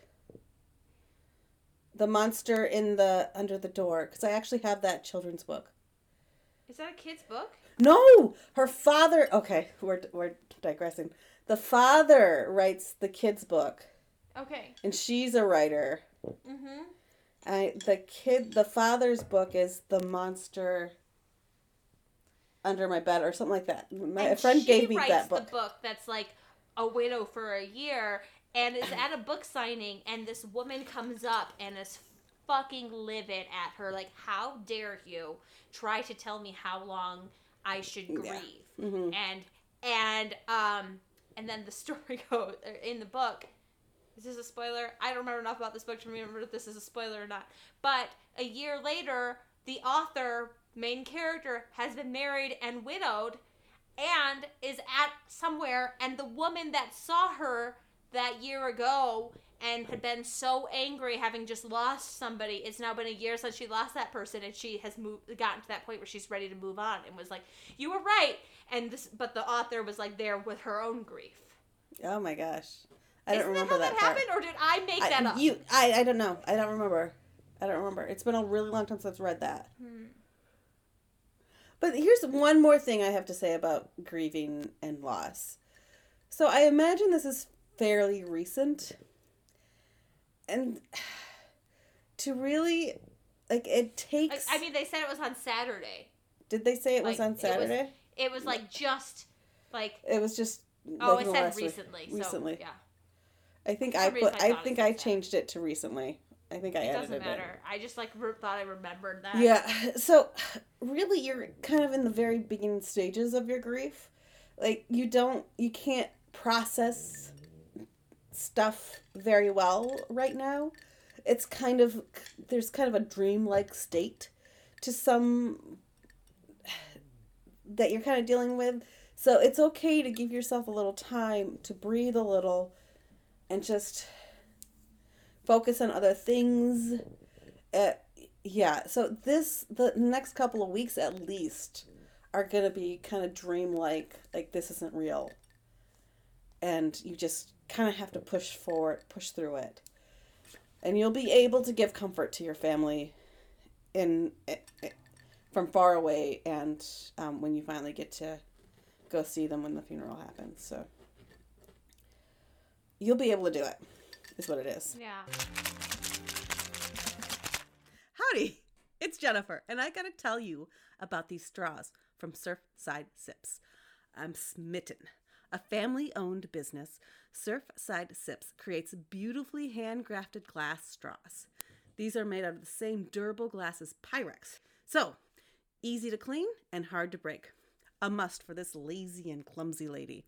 The monster in the under the door, because I actually have that children's book. Is that a kid's book? No, her father. Okay, we're we're digressing. The father writes the kids' book, Okay. and she's a writer. Mm-hmm. I the kid the father's book is the monster under my bed or something like that. My and friend gave me that book. the book that's like a widow for a year and is at a book signing and this woman comes up and is fucking livid at her like how dare you try to tell me how long I should grieve Yeah. Mhm. and and um and then the story goes in the book is this a spoiler? I don't remember enough about this book to remember if this is a spoiler or not. But a year later, the author, main character, has been married and widowed and is at somewhere, and the woman that saw her that year ago and had been so angry having just lost somebody it's now been a year since she lost that person and she has moved gotten to that point where she's ready to move on and was like you were right and this but the author was like there with her own grief Oh my gosh, I Isn't don't remember that how that, part. happened or did i make that up You, I, I don't know. I don't remember. I don't remember. It's been a really long time since I've read that. Hmm. But here's one more thing I have to say about grieving and loss. So I imagine this is fairly recent. And to really like it takes I mean, they said it was on Saturday. did they say it was like, on it was- Saturday? It was like just like It was just oh, like it said last week. recently. So, Recently. yeah, I think I put I I think I Saturday. changed it to recently. I think I it edited doesn't it. matter. I just like re- thought I remembered that. Yeah. So really you're kind of in the very beginning stages of your grief. Like you don't you can't process stuff very well right now. It's kind of there's kind of a dreamlike state to some that you're kind of dealing with. So it's okay to give yourself a little time to breathe a little and just focus on other things. Uh, yeah, so this the next couple of weeks at least are going to be kind of dreamlike, like this isn't real. And you just kind of have to push forward, push through it. And you'll be able to give comfort to your family in, eh, eh, from far away and um, when you finally get to go see them when the funeral happens. So you'll be able to do it. Is what it is. Yeah. Howdy, it's Jennifer, and I gotta tell you about these straws from Surfside Sips. I'm smitten. A family owned business, Surfside Sips creates beautifully handcrafted glass straws. These are made out of the same durable glass as Pyrex. So, easy to clean and hard to break. A must for this lazy and clumsy lady.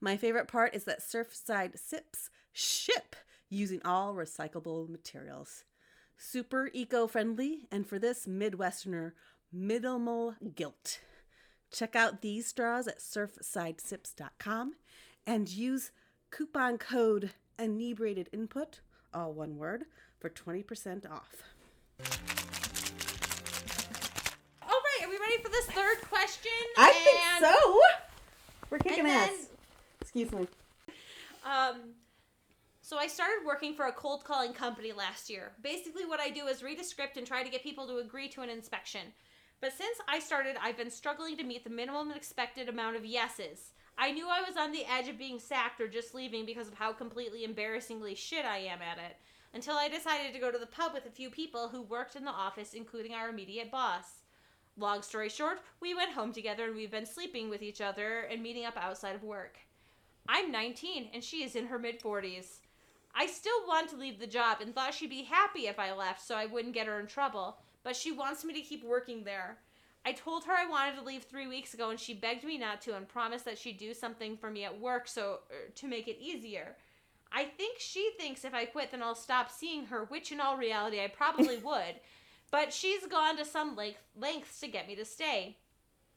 My favorite part is that Surfside Sips ship using all recyclable materials. Super eco friendly, and for this Midwesterner, minimal guilt. Check out these straws at surfsidesips.com and use coupon code inebriated input, all one word, for 20% off. All right, are we ready for this third question? I And, think so. We're kicking then, ass. Excuse me. um, so I started working for a cold calling company last year. Basically, what I do is read a script and try to get people to agree to an inspection. But since I started, I've been struggling to meet the minimum expected amount of yeses. I knew I was on the edge of being sacked or just leaving because of how completely embarrassingly shit I am at it. Until I decided to go to the pub with a few people who worked in the office, including our immediate boss. Long story short, we went home together and we've been sleeping with each other and meeting up outside of work. I'm 19 and she is in her mid 40s. I still want to leave the job and thought she'd be happy if I left so I wouldn't get her in trouble, but she wants me to keep working there. I told her I wanted to leave three weeks ago and she begged me not to and promised that she'd do something for me at work so er, to make it easier. I think she thinks if I quit then I'll stop seeing her, which in all reality I probably would. But she's gone to some length, lengths to get me to stay.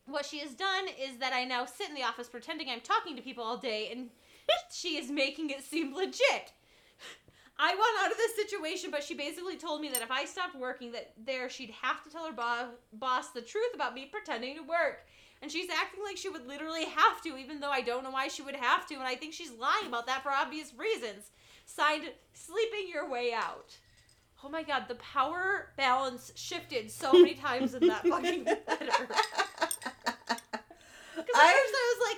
What she has done is that I now sit in the office pretending I'm talking to people all day and she is making it seem legit. I want out of this situation, but she basically told me that if I stopped working that there she'd have to tell her bo- boss the truth about me pretending to work. And she's acting like she would literally have to, even though I don't know why she would have to, and I think she's lying about that for obvious reasons. Signed, sleeping your way out. Oh my god, the power balance shifted so many times in that fucking letter. Because at I- first I was like,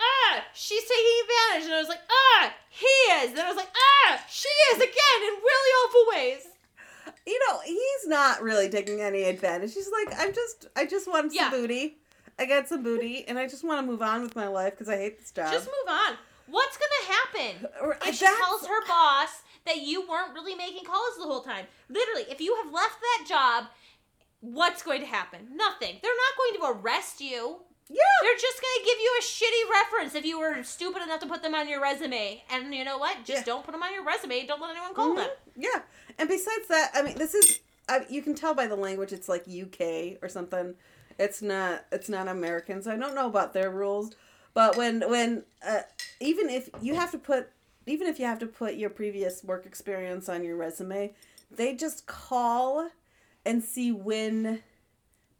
ah, she's taking advantage. And I was like, ah, he is. Then I was like, ah, she is again in really awful ways. You know, he's not really taking any advantage. He's like, I'm just, I just want some Yeah. booty. I got some booty, and I just want to move on with my life because I hate this job. Just move on. What's gonna happen if she tells her boss that you weren't really making calls the whole time? Literally, if you have left that job, what's going to happen? Nothing. They're not going to arrest you. Yeah. They're just gonna give you a shitty reference if you were stupid enough to put them on your resume. And you know what? Just Yeah. don't put them on your resume. Don't let anyone call Mhm. them. Yeah, and besides that, I mean, this is I, you can tell by the language it's like UK or something. It's not it's not American, so I don't know about their rules. But when when uh, even if you have to put even if you have to put your previous work experience on your resume, they just call and see when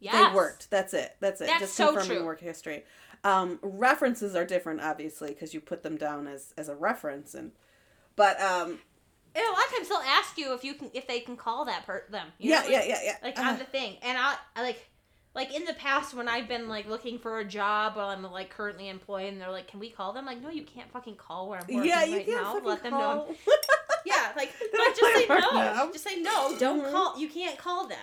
Yes. they worked. That's it. That's it. That's just so confirming true. work history. Um, references are different, obviously, because you put them down as as a reference, and but um, And a lot of times they'll ask you if you can if they can call that per them. You yeah, know, yeah, like- yeah, yeah. Like Uh, on the thing, and I, I like. Like in the past, when I've been like looking for a job while I'm like currently employed, and they're like, "Can we call them?" Like, no, you can't fucking call where I'm working yeah, you right can't now. fucking Let them know. call. I'm- Yeah, like, like, just say no. "No." Just say no. Don't Mhm. call. You can't call them.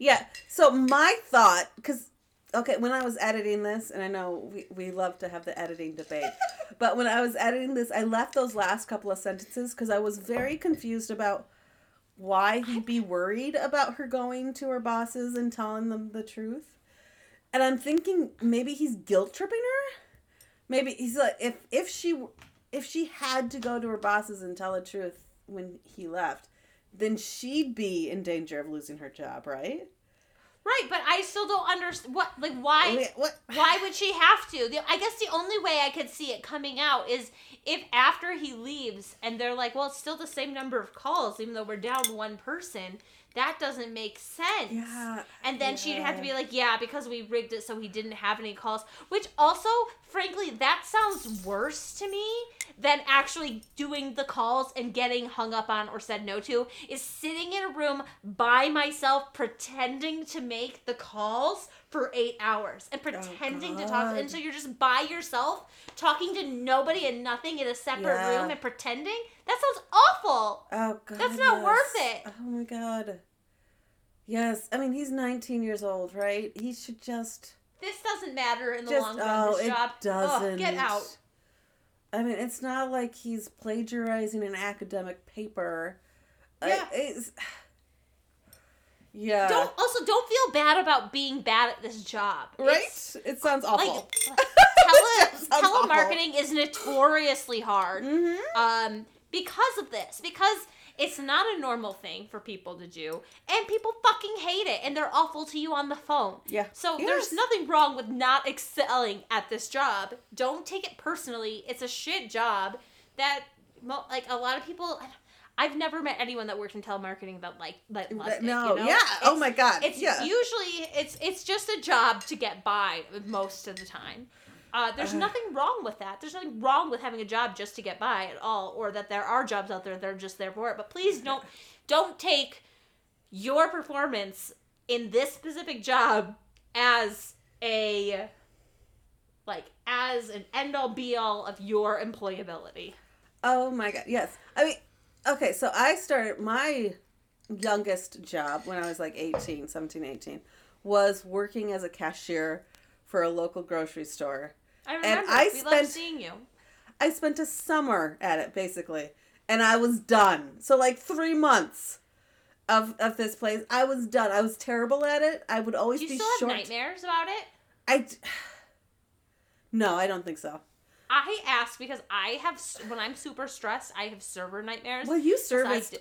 Yeah. So my thought, because okay, when I was editing this, and I know we, we love to have the editing debate, but when I was editing this, I left those last couple of sentences because I was very confused about why he'd be worried about her going to her bosses and telling them the truth. And I'm thinking maybe he's guilt tripping her. Maybe he's like if if she if she had to go to her bosses and tell the truth when he left, then she'd be in danger of losing her job, right? Right, but I still don't understand what like why Wait, what? why would she have to? The, I guess the only way I could see it coming out is if after he leaves and they're like, well, it's still the same number of calls, even though we're down one person. That doesn't make sense. Yeah. And then she'd have to be like, yeah, because we rigged it so he didn't have any calls. Which also, frankly, that sounds worse to me than actually doing the calls and getting hung up on or said no to. Is sitting in a room by myself pretending to make the calls for eight hours and oh, pretending to talk. And so you're just by yourself talking to nobody and nothing in a separate Yeah. room and pretending? That sounds awful. Oh god. That's not yes. worth it. Oh my god. Yes, I mean he's 19 years old, right? He should just This doesn't matter in the just long run. oh, this it job. doesn't. Get out. I mean, it's not like he's plagiarizing an academic paper. I- Yeah. it's, yeah. Don't also don't feel bad about being bad at this job. right? It's, it sounds awful. like tele, Sounds awful. telemarketing is notoriously hard. mm-hmm. Um, because of this, because it's not a normal thing for people to do, and people fucking hate it, and they're awful to you on the phone. Yeah. So Yes. there's nothing wrong with not excelling at this job. Don't take it personally. It's a shit job that like a lot of people. I've never met anyone that worked in telemarketing that like that loved it. no, you know? yeah. oh my god. It's yeah. usually it's it's just a job to get by most of the time. Uh, there's Ugh. nothing wrong with that. There's nothing wrong with having a job just to get by at all, or that there are jobs out there that are just there for it. But please don't don't take your performance in this specific job as a like as an end all be all of your employability. Oh my god. Yes. I mean, okay, so I started my youngest job when I was like 18, 17, 18 was working as a cashier for a local grocery store. I remember. I we spent- loved seeing you. I spent a summer at it basically, and I was done. So like three months of of this place, I was done. I was terrible at it. I would always Do you be still have nightmares about it? I. no, I don't think so. I ask because I have when I'm super stressed, I have server nightmares. Well, you I serviced. did-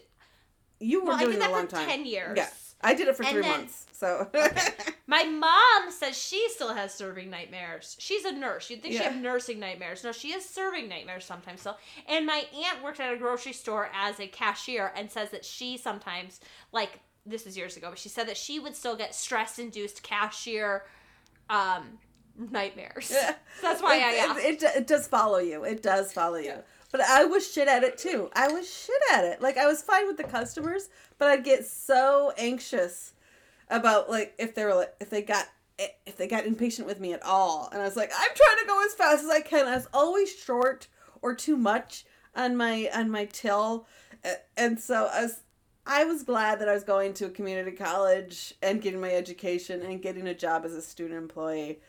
You were well, I doing did it a that long for time. ten years. Yeah, I did it for And three then- months. So My mom says she still has serving nightmares. She's a nurse. You'd think she Yeah. had nursing nightmares. No, she has serving nightmares sometimes still. And my aunt worked at a grocery store as a cashier and says that she sometimes, like, this is years ago, but she said that she would still get stress induced cashier um, nightmares. Yeah. So that's why I it, asked. it, it, it does follow you. It does follow you. But I was shit at it too. I was shit at it. Like I was fine with the customers, but I'd get so anxious about like if they were like if they got if they got impatient with me at all, and I was like, I'm trying to go as fast as I can. I was always short or too much on my on my till, and so I was I was glad that I was going to a community college and getting my education and getting a job as a student employee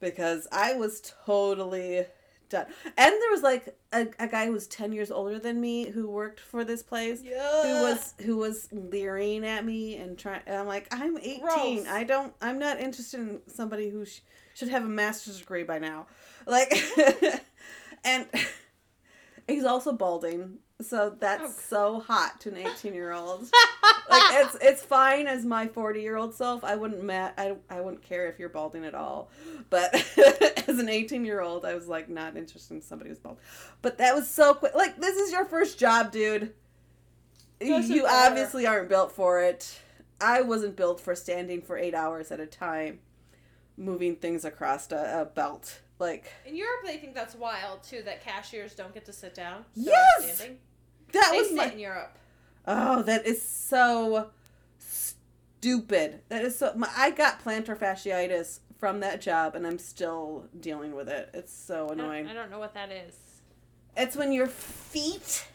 because I was totally done. And there was like a, a guy who was 10 years older than me who worked for this place Yeah. who was who was leering at me and trying and I'm like I'm 18. Gross. I don't I'm not interested in somebody who sh- should have a master's degree by now. Like and he's also balding. So that's Oh. so hot to an 18 year old like it's it's fine as my 40 year old self i wouldn't ma- I, I wouldn't care if you're balding at all but as an 18 year old i was like not interested in somebody who's bald but that was so quick like this is your first job dude Doesn't you matter. obviously aren't built for it i wasn't built for standing for eight hours at a time moving things across a, a belt like In Europe, they think that's wild too. That cashiers don't get to sit down. Yes! standing. That They was sit my in Europe. Oh, that is so stupid. That is so. My, I got plantar fasciitis from that job, and I'm still dealing with it. It's so I don't, annoying. I don't know what that is. It's when your feet,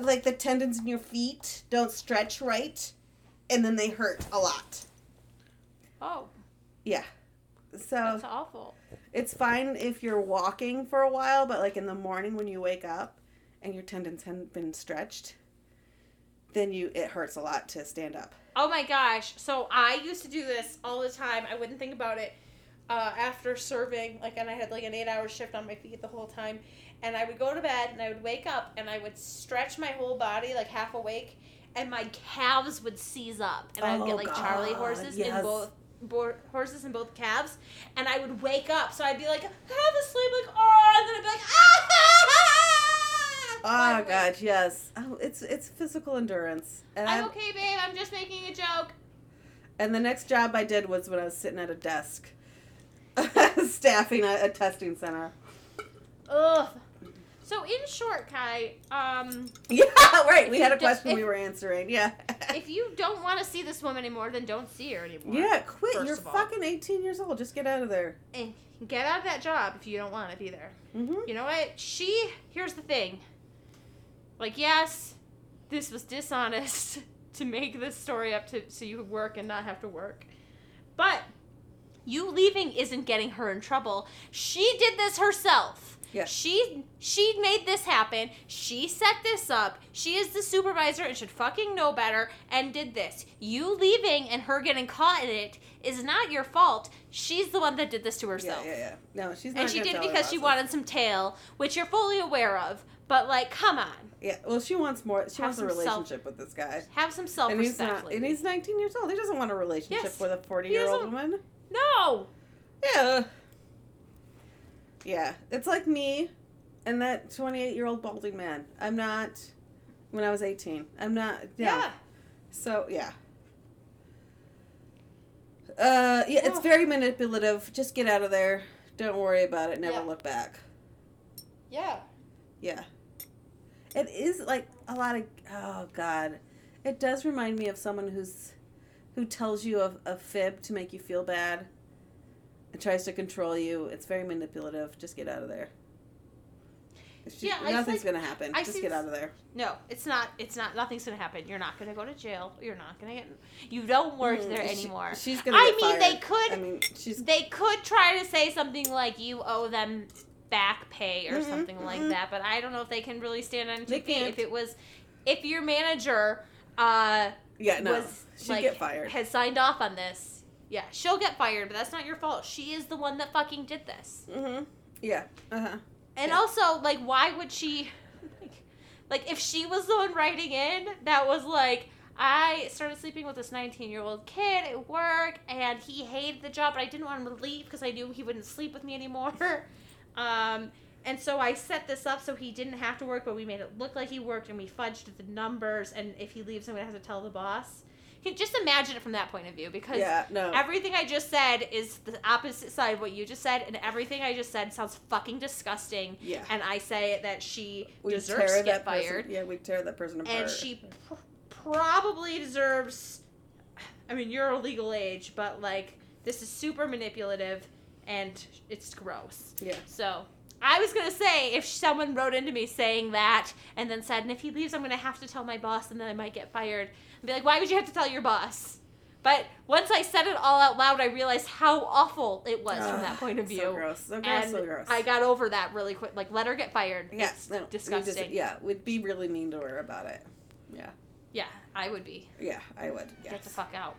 like the tendons in your feet, don't stretch right, and then they hurt a lot. Oh, Yeah. So that's awful. it's fine if you're walking for a while, but like in the morning when you wake up and your tendons haven't been stretched, then you it hurts a lot to stand up. Oh my gosh. So I used to do this all the time. I wouldn't think about it uh, after serving, like, and I had like an eight hour shift on my feet the whole time. And I would go to bed and I would wake up and I would stretch my whole body, like half awake, and my calves would seize up. And I would Oh, get like Charlie horses yes. in both. Bo- horses in both calves, and I would wake up. So I'd be like half asleep, like oh, and then I'd be like ah. Oh god, yes. Oh, it's it's physical endurance. And I'm I, okay, babe. I'm just making a joke. and the next job I did was when I was sitting at a desk, staffing a, a testing center. Ugh. So in short, Kai, um, Yeah, right. We had a question if- we were answering. Yeah. if you don't want to see this woman anymore, then don't see her anymore. yeah, quit. You're fucking 18 years old. Just get out of there. And get out of that job if you don't want to be there. Mm-hmm. You know what? She, here's the thing. Like, yes, this was dishonest to make this story up to so you could work and not have to work. But you leaving isn't getting her in trouble. She did this herself. Yeah. She she made this happen. She set this up. She is the supervisor and should fucking know better and did this. You leaving and her getting caught in it is not your fault. She's the one that did this to herself. yeah, yeah. yeah. No, she's not. And she did it because she wanted some tail, which you're fully aware of. But like, come on, Yeah. Well, she wants more. She Have wants a some self- relationship with this guy. have some self And he's not. And he's 19 years old. He doesn't want a relationship Yes. with a 40 year old woman. no. Yeah. Yeah. It's like me and that 28 year old balding man. I'm not. When I was 18. I'm not. Yeah. Yeah. So, yeah. Uh, yeah, it's very manipulative. Just get out of there. Don't worry about it. Never Yeah. look back. Yeah. Yeah. It is like a lot of oh god. It does remind me of someone who's who tells you a, a fib to make you feel bad and tries to control you. It's very manipulative. Just get out of there. She, Yeah, nothing's think- gonna happen. I Just get out of there. No, it's not. It's not. Nothing's gonna happen. You're not gonna go to jail. You're not gonna get. You don't work there Mm, She- anymore. she's gonna. I mean, they could- I mean, she's. they could try to say something like you owe them back pay or Mhm, something like mhm. that, but I don't know if they can really stand on two feet. If it was, if your manager uh, Yeah, no. was She'd like get fired. has signed off on this, yeah, she'll get fired. But that's not your fault. She is the one that fucking did this. Mm-hmm. Yeah. Uh huh. And Yeah. also, like, why would she? Like, like, if she was the one writing in, that was like, I started sleeping with this 19 year old kid at work, and he hated the job, but I didn't want him to leave because I knew he wouldn't sleep with me anymore. Um, and so I set this up so he didn't have to work, but we made it look like he worked, and we fudged the numbers. And if he leaves, I'm gonna have to tell the boss. Can just imagine it from that point of view because Yeah. No. Everything I just said is the opposite side of what you just said, and everything I just said sounds fucking disgusting. yeah. And I say that she We deserves to get person- fired, Yeah, we tear that person apart. and she pr- probably deserves. I mean, you're a legal age, but like this is super manipulative, and it's gross. Yeah. So I was gonna say if someone wrote into me saying that, and then said, and if he leaves, I'm gonna have to tell my boss, and then I might get fired. I'd be like, why would you have to tell your boss? But once I said it all out loud, I realized how awful it was from that point of view. So gross. So gross. and so gross. I got over that really quick. Like, let her get fired. Yeah. It's no, we just- disgusting. yeah. We'd be really mean to her about it. Yeah. Yeah, I would be. Yeah. I would. Yes. Get the fuck out.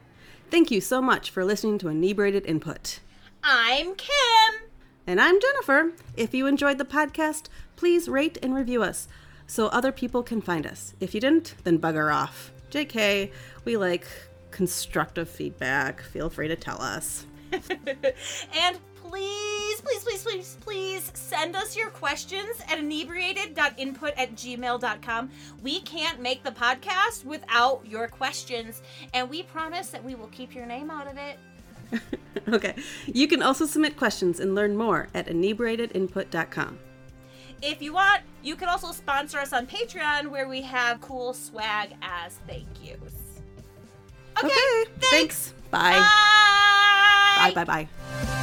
Thank you so much for listening to Inebriated Input. I'm Kim. And I'm Jennifer. If you enjoyed the podcast, please rate and review us so other people can find us. If you didn't, then bugger off. JK, we like constructive feedback. Feel free to tell us. and please, please, please, please, please send us your questions at inebriated.input at gmail.com. We can't make the podcast without your questions, and we promise that we will keep your name out of it. okay. You can also submit questions and learn more at inebriatedinput.com. If you want, you can also sponsor us on Patreon where we have cool swag as thank yous. Okay, Okay. Thanks. Bye. Bye. Bye. Bye. Bye.